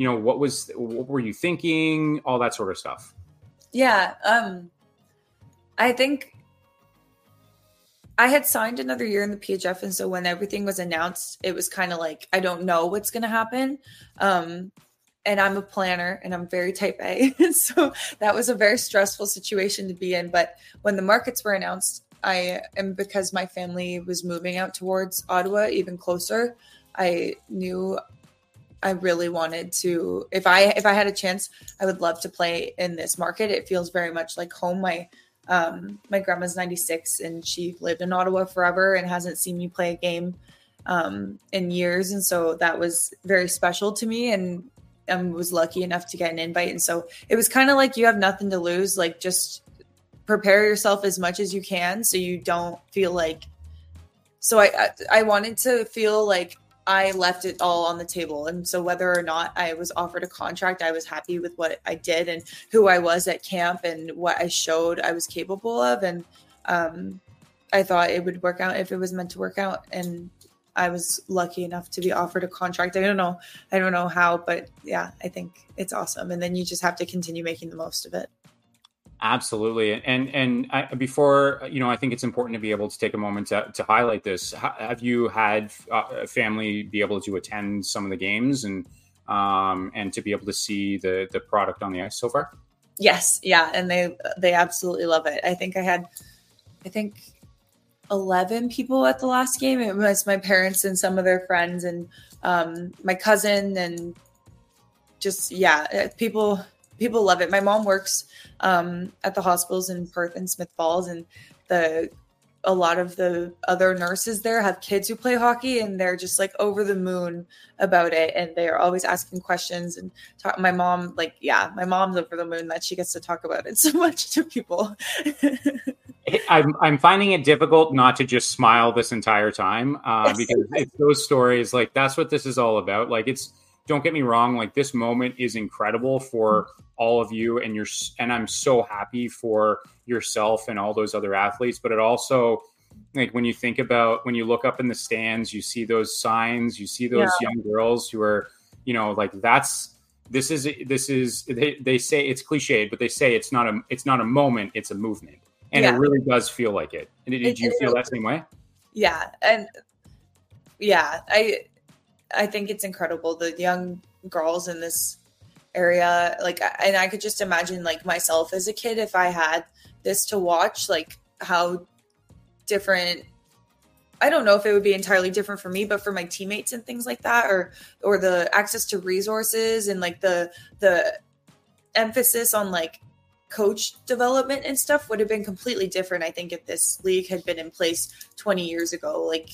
You know what was what were you thinking? All that sort of stuff. Yeah um i think i had signed another year in the phf and so when everything was announced it was kind of like i don't know what's going to happen. Um and i'm a planner and i'm very type a [LAUGHS] and so that was a very stressful situation to be in. But when the markets were announced i and because my family was moving out towards ottawa even closer i knew I really wanted to if I if I had a chance, I would love to play in this market. It feels very much like home. My um my grandma's 96 and she lived in Ottawa forever and hasn't seen me play a game um in years and so that was very special to me and I was lucky enough to get an invite and so it was kind of like you have nothing to lose like just prepare yourself as much as you can so you don't feel like so I, I, I wanted to feel like I left it all on the table. And so whether or not I was offered a contract, I was happy with what I did and who I was at camp and what I showed I was capable of. And um, I thought it would work out if it was meant to work out. And I was lucky enough to be offered a contract. I don't know. I don't know how, but yeah, I think it's awesome. And then you just have to continue making the most of it. Absolutely, and and I, before you know, I think it's important to be able to take a moment to, to highlight this. Have you had uh, a family be able to attend some of the games and um, and to be able to see the the product on the ice so far? Yes, yeah, and they they absolutely love it. I think I had, I think, eleven people at the last game. It was my parents and some of their friends and um, my cousin and just yeah, people people love it. My mom works um, at the hospitals in Perth and Smith Falls, and the a lot of the other nurses there have kids who play hockey, and they're just like over the moon about it, and they are always asking questions and talk. My mom, like, yeah, my mom's over the moon that she gets to talk about it [LAUGHS] so much to people. I'm I'm finding it difficult not to just smile this entire time uh, [LAUGHS] because it's those stories like that's what this is all about. Like it's don't get me wrong, like this moment is incredible for all of you and you're and I'm so happy for yourself and all those other athletes, but it also like when you think about when you look up in the stands, you see those signs, you see those yeah. young girls who are, you know, like that's this is this is they, they say it's cliched, but they say it's not a it's not a moment, it's a movement. And yeah. it really does feel like it. And did, it, you feel that same way? Yeah. And yeah, I I think it's incredible. The young girls in this area like and i could just imagine like myself as a kid if i had this to watch like how different i don't know if it would be entirely different for me but for my teammates and things like that or or the access to resources and like the the emphasis on like coach development and stuff would have been completely different i think if this league had been in place 20 years ago like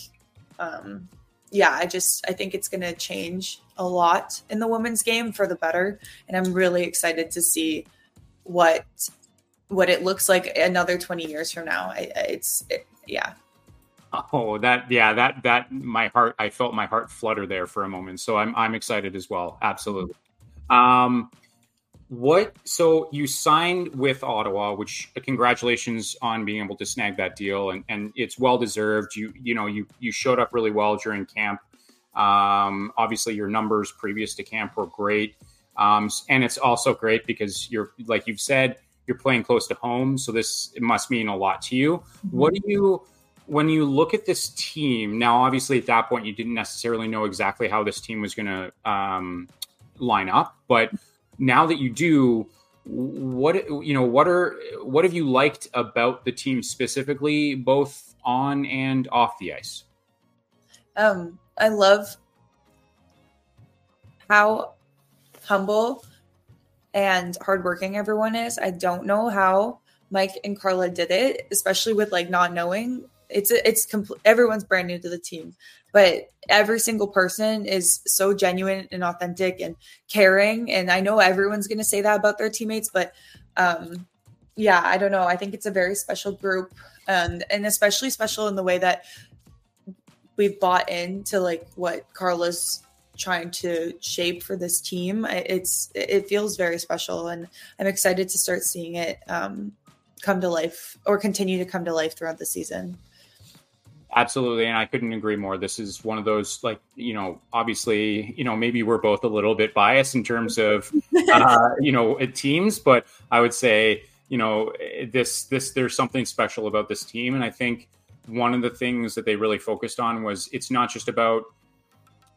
um yeah, I just I think it's going to change a lot in the women's game for the better, and I'm really excited to see what what it looks like another 20 years from now. I, it's it, yeah. Oh, that yeah, that that my heart I felt my heart flutter there for a moment. So I'm I'm excited as well. Absolutely. Um what so you signed with Ottawa, which uh, congratulations on being able to snag that deal and, and it's well deserved. You you know you you showed up really well during camp. Um, obviously your numbers previous to camp were great. Um, and it's also great because you're like you've said, you're playing close to home, so this it must mean a lot to you. Mm-hmm. What do you when you look at this team now? Obviously, at that point, you didn't necessarily know exactly how this team was going to um, line up, but now that you do, what you know, what are what have you liked about the team specifically, both on and off the ice? Um, I love how humble and hardworking everyone is. I don't know how Mike and Carla did it, especially with like not knowing. It's it's complete. Everyone's brand new to the team, but every single person is so genuine and authentic and caring. And I know everyone's going to say that about their teammates, but um, yeah, I don't know. I think it's a very special group, and and especially special in the way that we've bought into like what Carla's trying to shape for this team. It's it feels very special, and I'm excited to start seeing it um, come to life or continue to come to life throughout the season. Absolutely, and I couldn't agree more. This is one of those, like you know, obviously, you know, maybe we're both a little bit biased in terms of, [LAUGHS] uh, you know, teams, but I would say, you know, this this there's something special about this team, and I think one of the things that they really focused on was it's not just about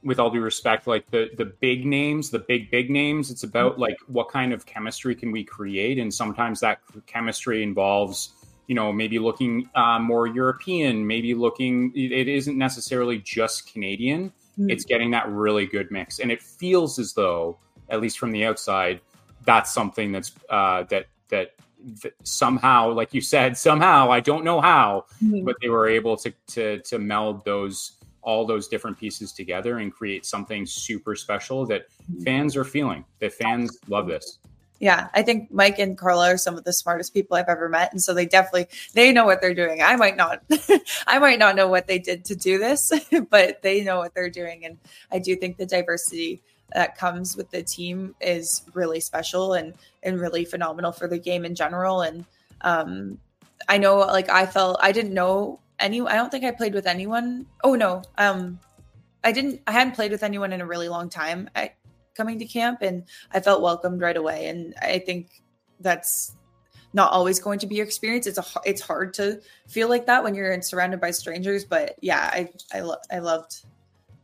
with all due respect, like the the big names, the big big names. It's about mm-hmm. like what kind of chemistry can we create, and sometimes that chemistry involves, you know, maybe looking uh, more European, maybe looking. It isn't necessarily just Canadian. Mm-hmm. It's getting that really good mix, and it feels as though, at least from the outside, that's something that's uh, that that somehow, like you said, somehow I don't know how, mm-hmm. but they were able to to to meld those all those different pieces together and create something super special that mm-hmm. fans are feeling. That fans love this. Yeah, I think Mike and Carla are some of the smartest people I've ever met, and so they definitely they know what they're doing. I might not, [LAUGHS] I might not know what they did to do this, [LAUGHS] but they know what they're doing, and I do think the diversity that comes with the team is really special and and really phenomenal for the game in general. And um, I know, like, I felt I didn't know any I don't think I played with anyone. Oh no. Um I didn't I hadn't played with anyone in a really long time coming to camp and I felt welcomed right away. And I think that's not always going to be your experience. It's a it's hard to feel like that when you're surrounded by strangers, but yeah, I I, lo- I loved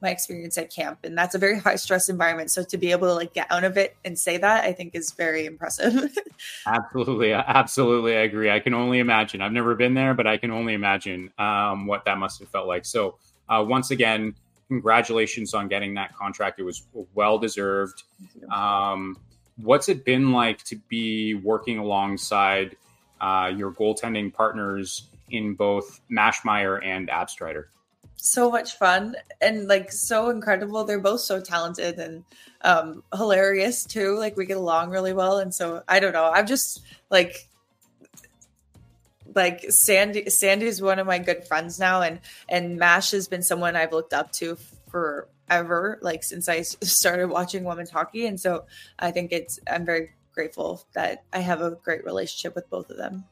my experience at camp and that's a very high stress environment. So to be able to like get out of it and say that i think is very impressive. [LAUGHS] Absolutely absolutely i agree. I can only imagine. I've never been there but i can only imagine um, what that must have felt like. So uh, once again congratulations on getting that contract it was well deserved um, what's it been like to be working alongside uh, your goaltending partners in both Maschmeyer and Abstreiter so much fun and like so incredible. They're both so talented and um hilarious too. Like we get along really well. And so I don't know. I'm just like like Sandy Sandy's one of my good friends now and and Mash has been someone I've looked up to forever, like since I started watching women's hockey. And so I think it's I'm very grateful that I have a great relationship with both of them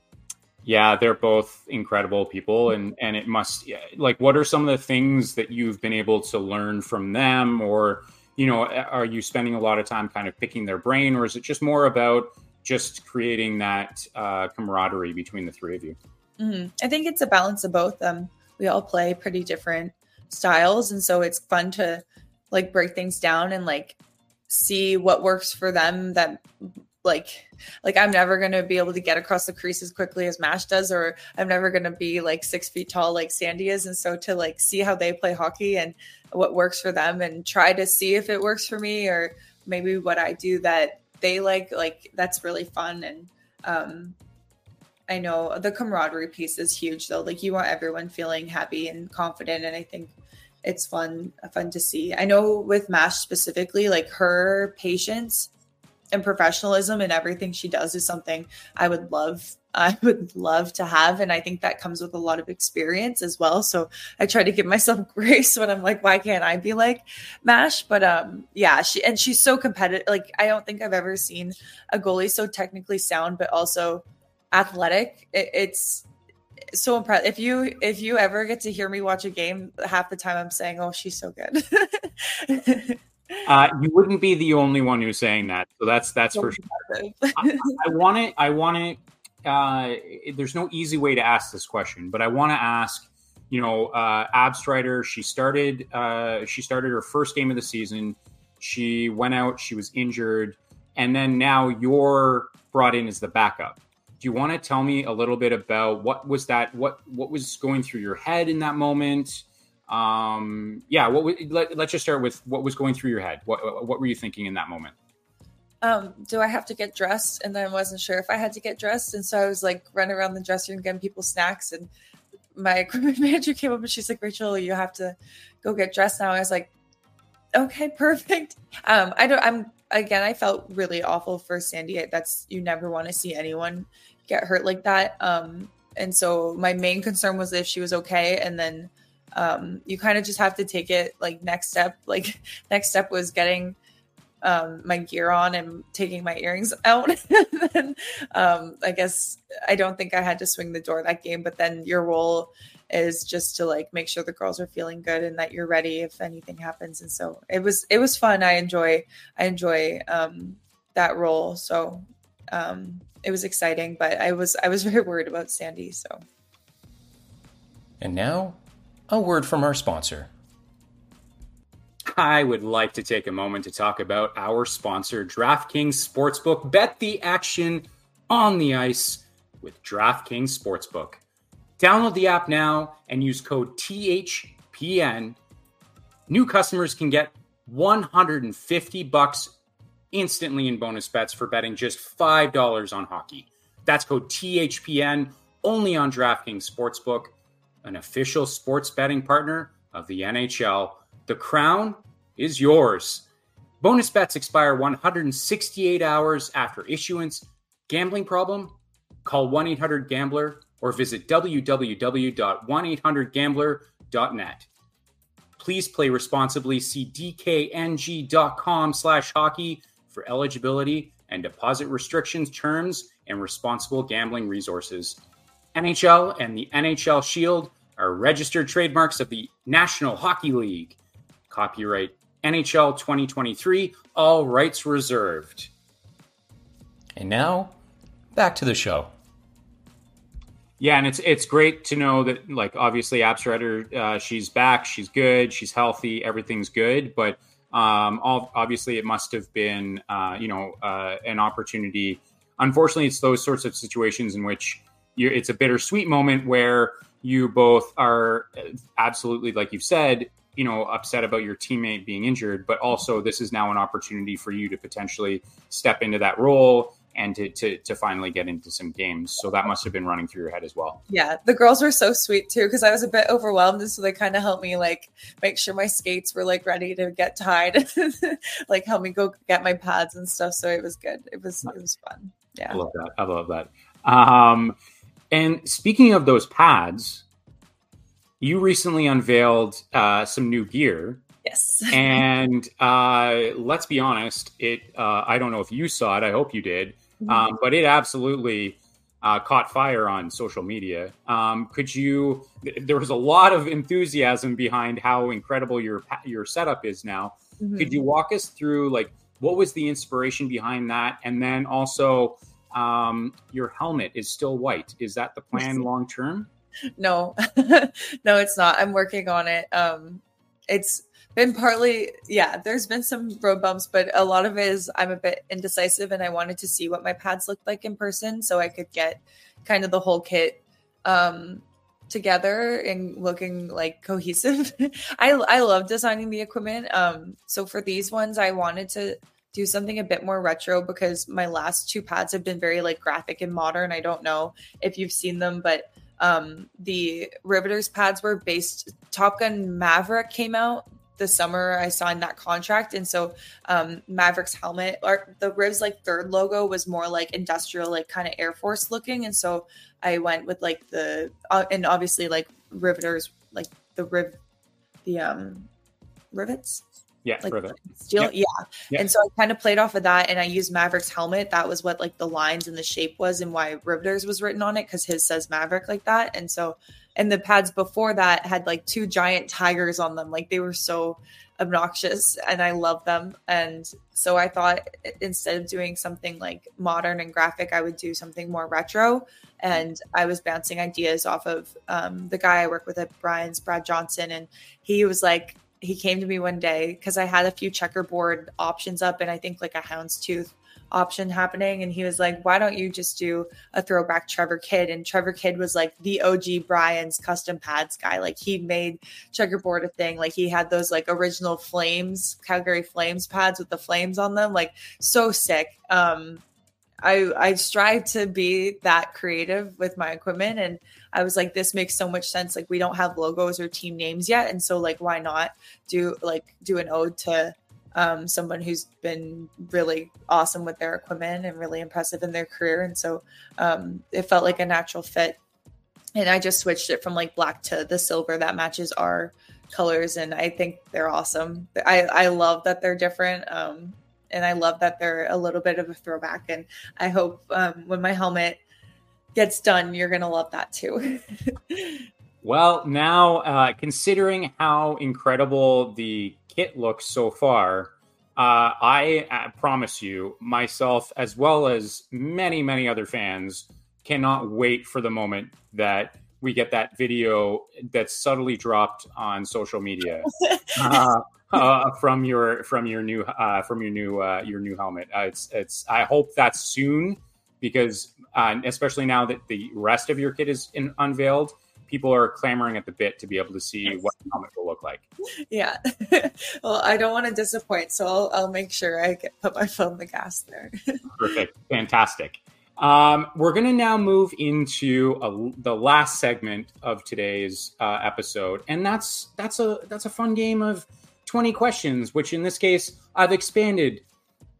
yeah they're both incredible people and and it must like what are some of the things that you've been able to learn from them or you know are you spending a lot of time kind of picking their brain or is it just more about just creating that uh, camaraderie between the three of you mm-hmm. i think it's a balance of both um we all play pretty different styles and so it's fun to like break things down and like see what works for them that like like I'm never gonna be able to get across the crease as quickly as Mash does, or I'm never gonna be like six feet tall like Sandy is. And so to like see how they play hockey and what works for them and try to see if it works for me or maybe what I do that they like, like that's really fun. And um I know the camaraderie piece is huge though. Like you want everyone feeling happy and confident. And I think it's fun, fun to see. I know with Mash specifically, like her patience and professionalism and everything she does is something I would love I would love to have and I think that comes with a lot of experience as well so I try to give myself [LAUGHS] grace when I'm like why can't I be like Mash but um yeah she and she's so competitive like I don't think I've ever seen a goalie so technically sound but also athletic it, it's so impressed if you if you ever get to hear me watch a game half the time I'm saying oh she's so good [LAUGHS] Uh, you wouldn't be the only one who's saying that, so that's that's for sure. I want to. I want to. Uh, there's no easy way to ask this question, but I want to ask. You know, uh, Abstreiter. She started. Uh, she started her first game of the season. She went out. She was injured, and then now you're brought in as the backup. Do you want to tell me a little bit about what was that? What what was going through your head in that moment? um yeah what let, let's just start with what was going through your head what what were you thinking in that moment um do i have to get dressed? And then i wasn't sure if i had to get dressed. And so i was like running around the dressing room getting people snacks. And my [LAUGHS] equipment manager came up and she's like rachel you have to go get dressed now. I was like okay [LAUGHS] perfect. Um i don't i'm again i felt really awful for sandy. That's you never want to see anyone get hurt like that. Um and so my main concern was if she was okay. And then um, you kind of just have to take it like next step. Like [LAUGHS] next step was getting um, my gear on and taking my earrings [LAUGHS] out. then um, I guess I don't think I had to swing the door that game, but then your role is just to like make sure the girls are feeling good and that you're ready if anything happens. And so it was it was fun. I enjoy I enjoy um, that role. So um, it was exciting, but I was I was [LAUGHS] very worried about Sandy. So. And now a word from our sponsor. I would like to take a moment to talk about our sponsor, DraftKings Sportsbook. Bet the action on the ice with DraftKings Sportsbook. Download the app now and use code THPN. New customers can get 150 bucks instantly in bonus bets for betting just $5 on hockey. That's code THPN only on DraftKings Sportsbook an official sports betting partner of the NHL. The crown is yours. Bonus bets expire 168 hours after issuance. Gambling problem? Call 1 800 Gambler or visit www.1800Gambler.net. Please play responsibly. See DKNG.com slash hockey for eligibility and deposit restrictions, terms, and responsible gambling resources. NHL and the NHL Shield are registered trademarks of the National Hockey League. Copyright NHL 2023, all rights reserved. And now, back to the show. Yeah, and it's it's great to know that like obviously Abstreiter, uh, she's back, she's good, she's healthy, everything's good, but um, all, obviously it must have been uh, you know uh, an opportunity. Unfortunately, it's those sorts of situations in which it's a bittersweet moment where you both are absolutely, like you've said, you know, upset about your teammate being injured, but also this is now an opportunity for you to potentially step into that role and to, to, to finally get into some games. So that must have been running through your head as well. Yeah, the girls were so sweet too because I was a bit overwhelmed, and so they kind of helped me like make sure my skates were like ready to get tied, [LAUGHS] like help me go get my pads and stuff. So it was good. It was it was fun. Yeah, I love that. I love that. Um, and speaking of those pads, you recently unveiled uh, some new gear. Yes. [LAUGHS] and uh, let's be honest, it. Uh, I don't know if you saw it. I hope you did. Mm-hmm. Um, but it absolutely uh, caught fire on social media. Um, could you? There was a lot of enthusiasm behind how incredible your your setup is now. Mm-hmm. Could you walk us through like what was the inspiration behind that, and then also um, your helmet is still white. Is that the plan long term? No, [LAUGHS] no, it's not. I'm working on it. Um, it's been partly, yeah, there's been some road bumps, but a lot of it is I'm a bit indecisive and I wanted to see what my pads looked like in person so I could get kind of the whole kit um, together and looking like cohesive. [LAUGHS] I, I love designing the equipment. Um, so for these ones, I wanted to do something a bit more retro because my last two pads have been very like graphic and modern. I don't know if you've seen them, but um, the Riveters pads were based. Top Gun Maverick came out the summer I signed that contract. And so um, Mavericks helmet or the Rivs like third logo was more like industrial, like kind of Air Force looking. And so I went with like the uh, and obviously like riveters, like the riv, the um rivets. Yeah, like steel. Yeah. And so I kind of played off of that and I used Mavericks helmet. That was what like the lines and the shape was and why Riveters was written on it because his says Maverick like that. And so and the pads before that had like two giant tigers on them. Like they were so obnoxious and I love them. And so I thought instead of doing something like modern and graphic, I would do something more retro. And I was bouncing ideas off of um, the guy I work with at Brian's, Brad Johnson. And he was like, he came to me one day because I had a few checkerboard options up and I think like a houndstooth option happening. And he was like, why don't you just do a throwback Trevor Kidd? And Trevor Kidd was like the OG Brian's custom pads guy. Like he made checkerboard a thing. Like he had those like original flames, Calgary Flames pads with the flames on them. Like so sick. Um, I I strive to be that creative with my equipment and I was like this makes so much sense. Like we don't have logos or team names yet. And so like why not do like do an ode to um, someone who's been really awesome with their equipment and really impressive in their career. And so um, it felt like a natural fit. And I just switched it from like black to the silver that matches our colors. And I think they're awesome. I I love that they're different um, and I love that they're a little bit of a throwback. And I hope um, when my helmet gets done, you're gonna love that too. [LAUGHS] Well, now uh, considering how incredible the kit looks so far, uh, I uh, promise you, myself as well as many, many other fans, cannot wait for the moment that we get that video that's subtly dropped on social media [LAUGHS] uh, uh, from your from your new uh, from your new uh, your new helmet. Uh, it's it's. I hope that's soon because uh, especially now that the rest of your kit is in, unveiled, people are clamoring at the bit to be able to see what the helmet will look like. yeah. [LAUGHS] well, I don't want to disappoint, so I'll, I'll make sure I get, put my foot on the gas there. [LAUGHS] Perfect, fantastic. Um, we're going to now move into a, the last segment of today's uh, episode, and that's that's a that's a fun game of twenty questions, which in this case I've expanded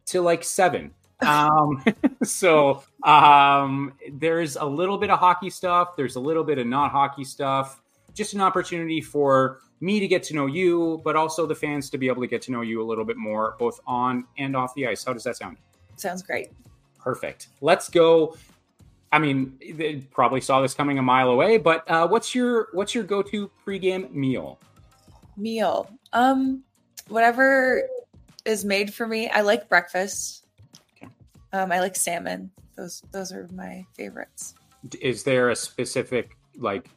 to like seven. Um, [LAUGHS] so um, there's a little bit of hockey stuff. There's a little bit of not hockey stuff. Just an opportunity for me to get to know you, but also the fans to be able to get to know you a little bit more, both on and off the ice. How does that sound? Sounds great. Perfect. Let's go. I mean, they probably saw this coming a mile away, but uh, what's your what's your go to pregame meal? Meal. Um, whatever is made for me. I like breakfast. Um, I like salmon. Those those are my favorites. Is there a specific like,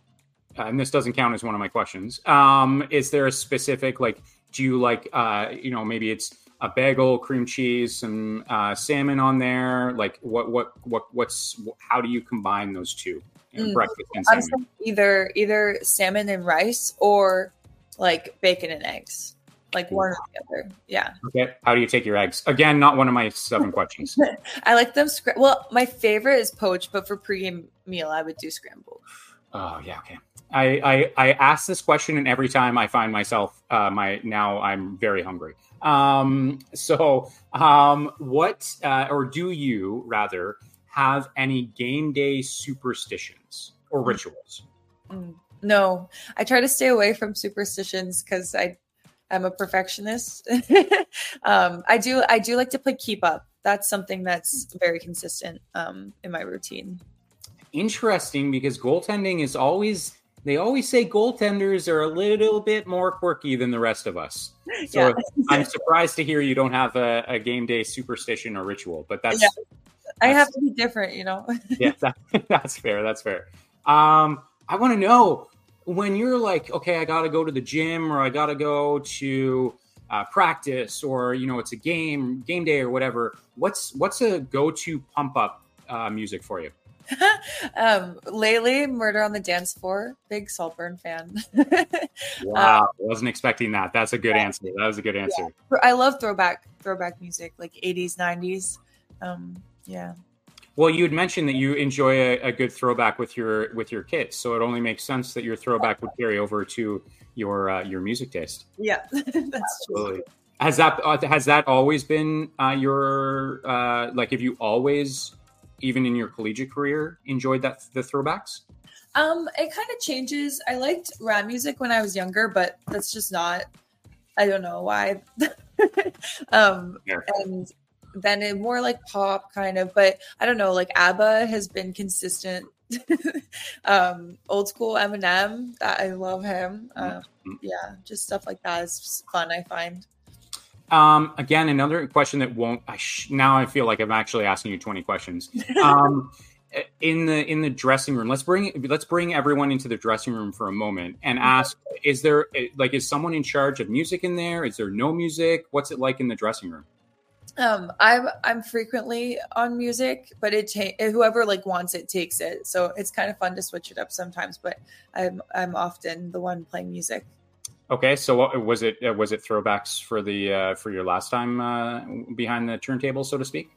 uh, and this doesn't count as one of my questions. Um, is there a specific like? Do you like uh, you know maybe it's a bagel, cream cheese, some uh, salmon on there? Like what what what what's how do you combine those two? Mm. Breakfast and salmon. either either salmon and rice or like bacon and eggs. Like one or the other. Yeah. Okay. How do you take your eggs? Again, not one of my seven questions. [LAUGHS] I like them. Scra- well, my favorite is poached, but for pregame meal, I would do scrambled. Oh yeah, okay. I, I I ask this question, and every time I find myself, uh, my now I'm very hungry. Um, so, um, what uh, or do you rather have any game day superstitions or rituals? Mm, No, I try to stay away from superstitions because I I'm a perfectionist. [LAUGHS] um, I do I do like to play keep up. That's something that's very consistent um, in my routine. Interesting, because goaltending is always they always say goaltenders are a little bit more quirky than the rest of us. [LAUGHS] So Yeah. I'm surprised to hear you don't have a, a game day superstition or ritual, but that's Yeah. I have to be different, you know. yeah, that, [LAUGHS] that's fair. That's fair. Um, I want to know when you're like, okay, I got to go to the gym or I got to go to uh, practice or you know it's a game, game day or whatever. What's what's a go to pump up uh, music for you? [LAUGHS] um, lately, Murder on the Dance Floor, big Saltburn fan. [LAUGHS] Wow, wasn't expecting that. That's a good answer. That was a good answer. I love throwback throwback music, like 80s, 90s. Um, yeah. Well, you had mentioned that you enjoy a, a, good throwback with your with your kids, so it only makes sense that your throwback would carry over to your uh, your music taste. Yeah, [LAUGHS] that's Absolutely. true. Has that uh, has that always been uh, your uh, like? Have you always, even in your collegiate career, enjoyed that the throwbacks? Um, it kind of changes. I liked rap music when I was younger, but that's just not. I don't know why. [LAUGHS] um, yeah. and then it more like pop kind of, but I don't know. Like ABBA has been consistent. [LAUGHS] um, old school Eminem, that I love him. Um, yeah, just stuff like that is fun. I find. Um, again, another question that won't. I sh- now I feel like I'm actually asking you 20 questions. Um, [LAUGHS] in the in the dressing room, let's bring let's bring everyone into the dressing room for a moment and ask: Is there like is someone in charge of music in there? Is there no music? What's it like in the dressing room? Um, I'm I'm frequently on music, but it ta- whoever like wants it takes it. So it's kind of fun to switch it up sometimes. But I'm I'm often the one playing music. Okay, so what was it? Uh, was it throwbacks for the uh, for your last time uh, behind the turntable, so to speak?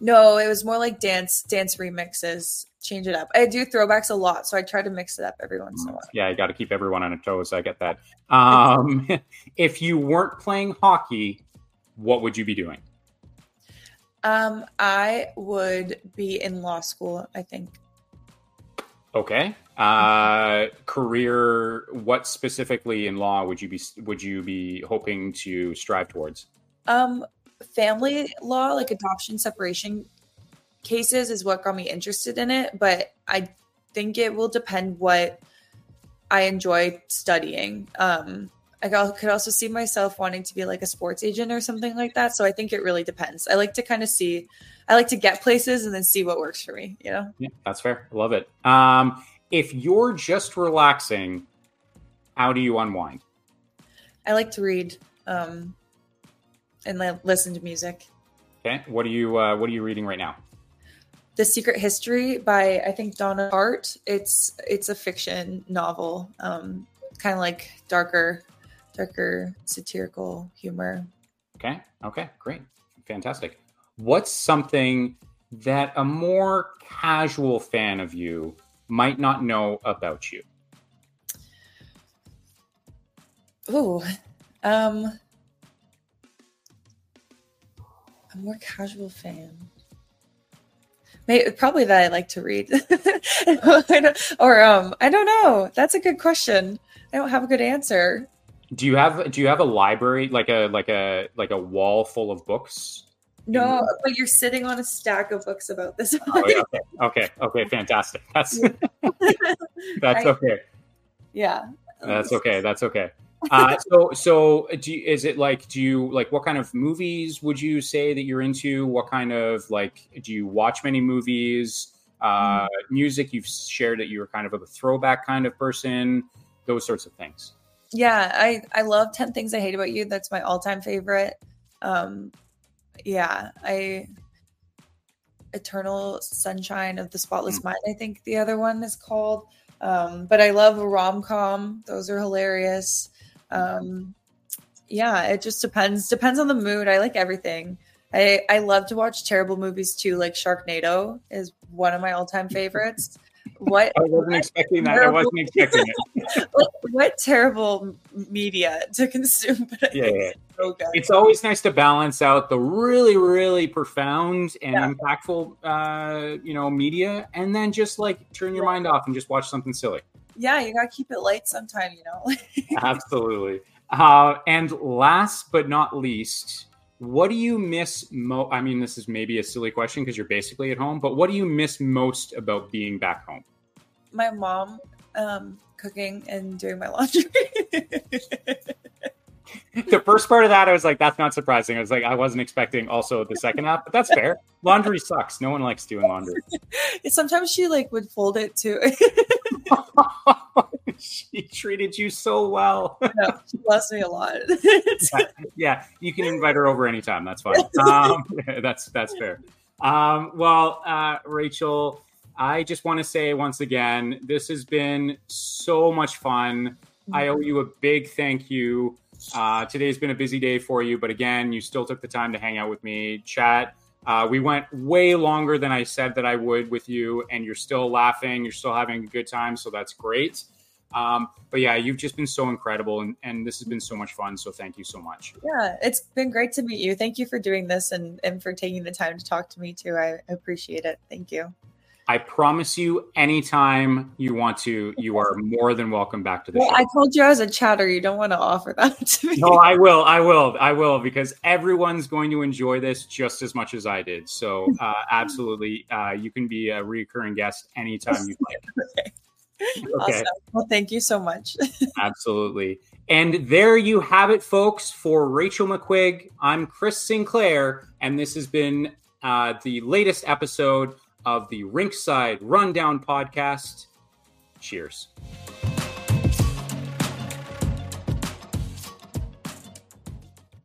No, it was more like dance dance remixes. Change it up. I do throwbacks a lot, so I try to mix it up every once in a while. Yeah, you got to keep everyone on their toes. I get that. Um, [LAUGHS] if you weren't playing hockey, what would you be doing? Um, I would be in law school. I think. Okay. Uh, career. What specifically in law would you be would you be hoping to strive towards? Um, family law, like adoption separation cases, is what got me interested in it. But I think it will depend what I enjoy studying. Um, I could also see myself wanting to be like a sports agent or something like that. So I think it really depends. I like to kind of see I like to get places and then see what works for me, you know? Yeah, that's fair. I love it. Um, if you're just relaxing, how do you unwind? I like to read um, and like, listen to music. Okay. What are you uh, what are you reading right now? The Secret History by I think Donna Tartt. It's it's a fiction novel. Um, kind of like darker darker satirical humor. Okay. Okay. Great. Fantastic what's something that a more casual fan of you might not know about you? Oh, um, a more casual fan. Maybe, probably that I like to read, [LAUGHS] or um, I don't know. That's a good question. I don't have a good answer. Do you have Do you have a library like a like a like a wall full of books no, but you're sitting on a stack of books about this. Oh, yeah, okay. okay, okay, fantastic. That's [LAUGHS] that's okay. Yeah, that's okay. That's okay. [LAUGHS] Uh, so, so do you, is it like? Do you like what kind of movies would you say that you're into? What kind of like do you watch many movies? Uh, mm. Music you've shared that you were kind of a throwback kind of person. Those sorts of things. Yeah, I I love Ten Things I Hate About You. That's my all time favorite. Um, yeah, I Eternal Sunshine of the Spotless mm. Mind, I think the other one is called. Um, but I love rom com; those are hilarious. Um, yeah, it just depends depends on the mood. I like everything. I I love to watch terrible movies too. Like Sharknado is one of my all time [LAUGHS] favorites. What I wasn't expecting that. I wasn't expecting it. [LAUGHS] what, what, terrible media to consume? But yeah, yeah. So it's always nice to balance out the really, really profound and yeah. impactful, uh, you know, media, and then just like turn your yeah. mind off and just watch something silly. Yeah, you gotta keep it light sometime, you know. [LAUGHS] Absolutely. Uh, and last but not least, what do you miss mo i mean this is maybe a silly question because you're basically at home but what do you miss most about being back home? My mom um, cooking and doing my laundry [LAUGHS] the first part of that i was like that's not surprising i was like i wasn't expecting also the second half but that's fair laundry sucks no one likes doing laundry [LAUGHS] sometimes she like would fold it too [LAUGHS] she treated you so well. no, she loves me a lot. [LAUGHS] yeah, yeah, you can invite her over anytime. That's fine. Um, that's that's fair. Um, well, uh, Rachel, I just want to say once again, this has been so much fun. I owe you a big thank you. Uh, today's been a busy day for you, but again, you still took the time to hang out with me, chat Uh, we went way longer than I said that I would with you, and you're still laughing. You're still having a good time, so that's great. Um, but yeah, you've just been so incredible, and, and this has been so much fun. So thank you so much. Yeah, it's been great to meet you. Thank you for doing this and, and for taking the time to talk to me too. I appreciate it. Thank you. I promise you, anytime you want to, you are more than welcome back to the well, show. I told you I was a chatter. You don't want to offer that [LAUGHS] to me. No, I will. I will. I will because everyone's going to enjoy this just as much as I did. So, uh, [LAUGHS] absolutely, uh, you can be a recurring guest anytime you'd like. [LAUGHS] okay. Okay. Awesome. Well, thank you so much. Absolutely. And there you have it, folks. For Rachel McQuigge, I'm Chris Sinclair, and this has been uh, the latest episode of the Rinkside Rundown podcast. Cheers.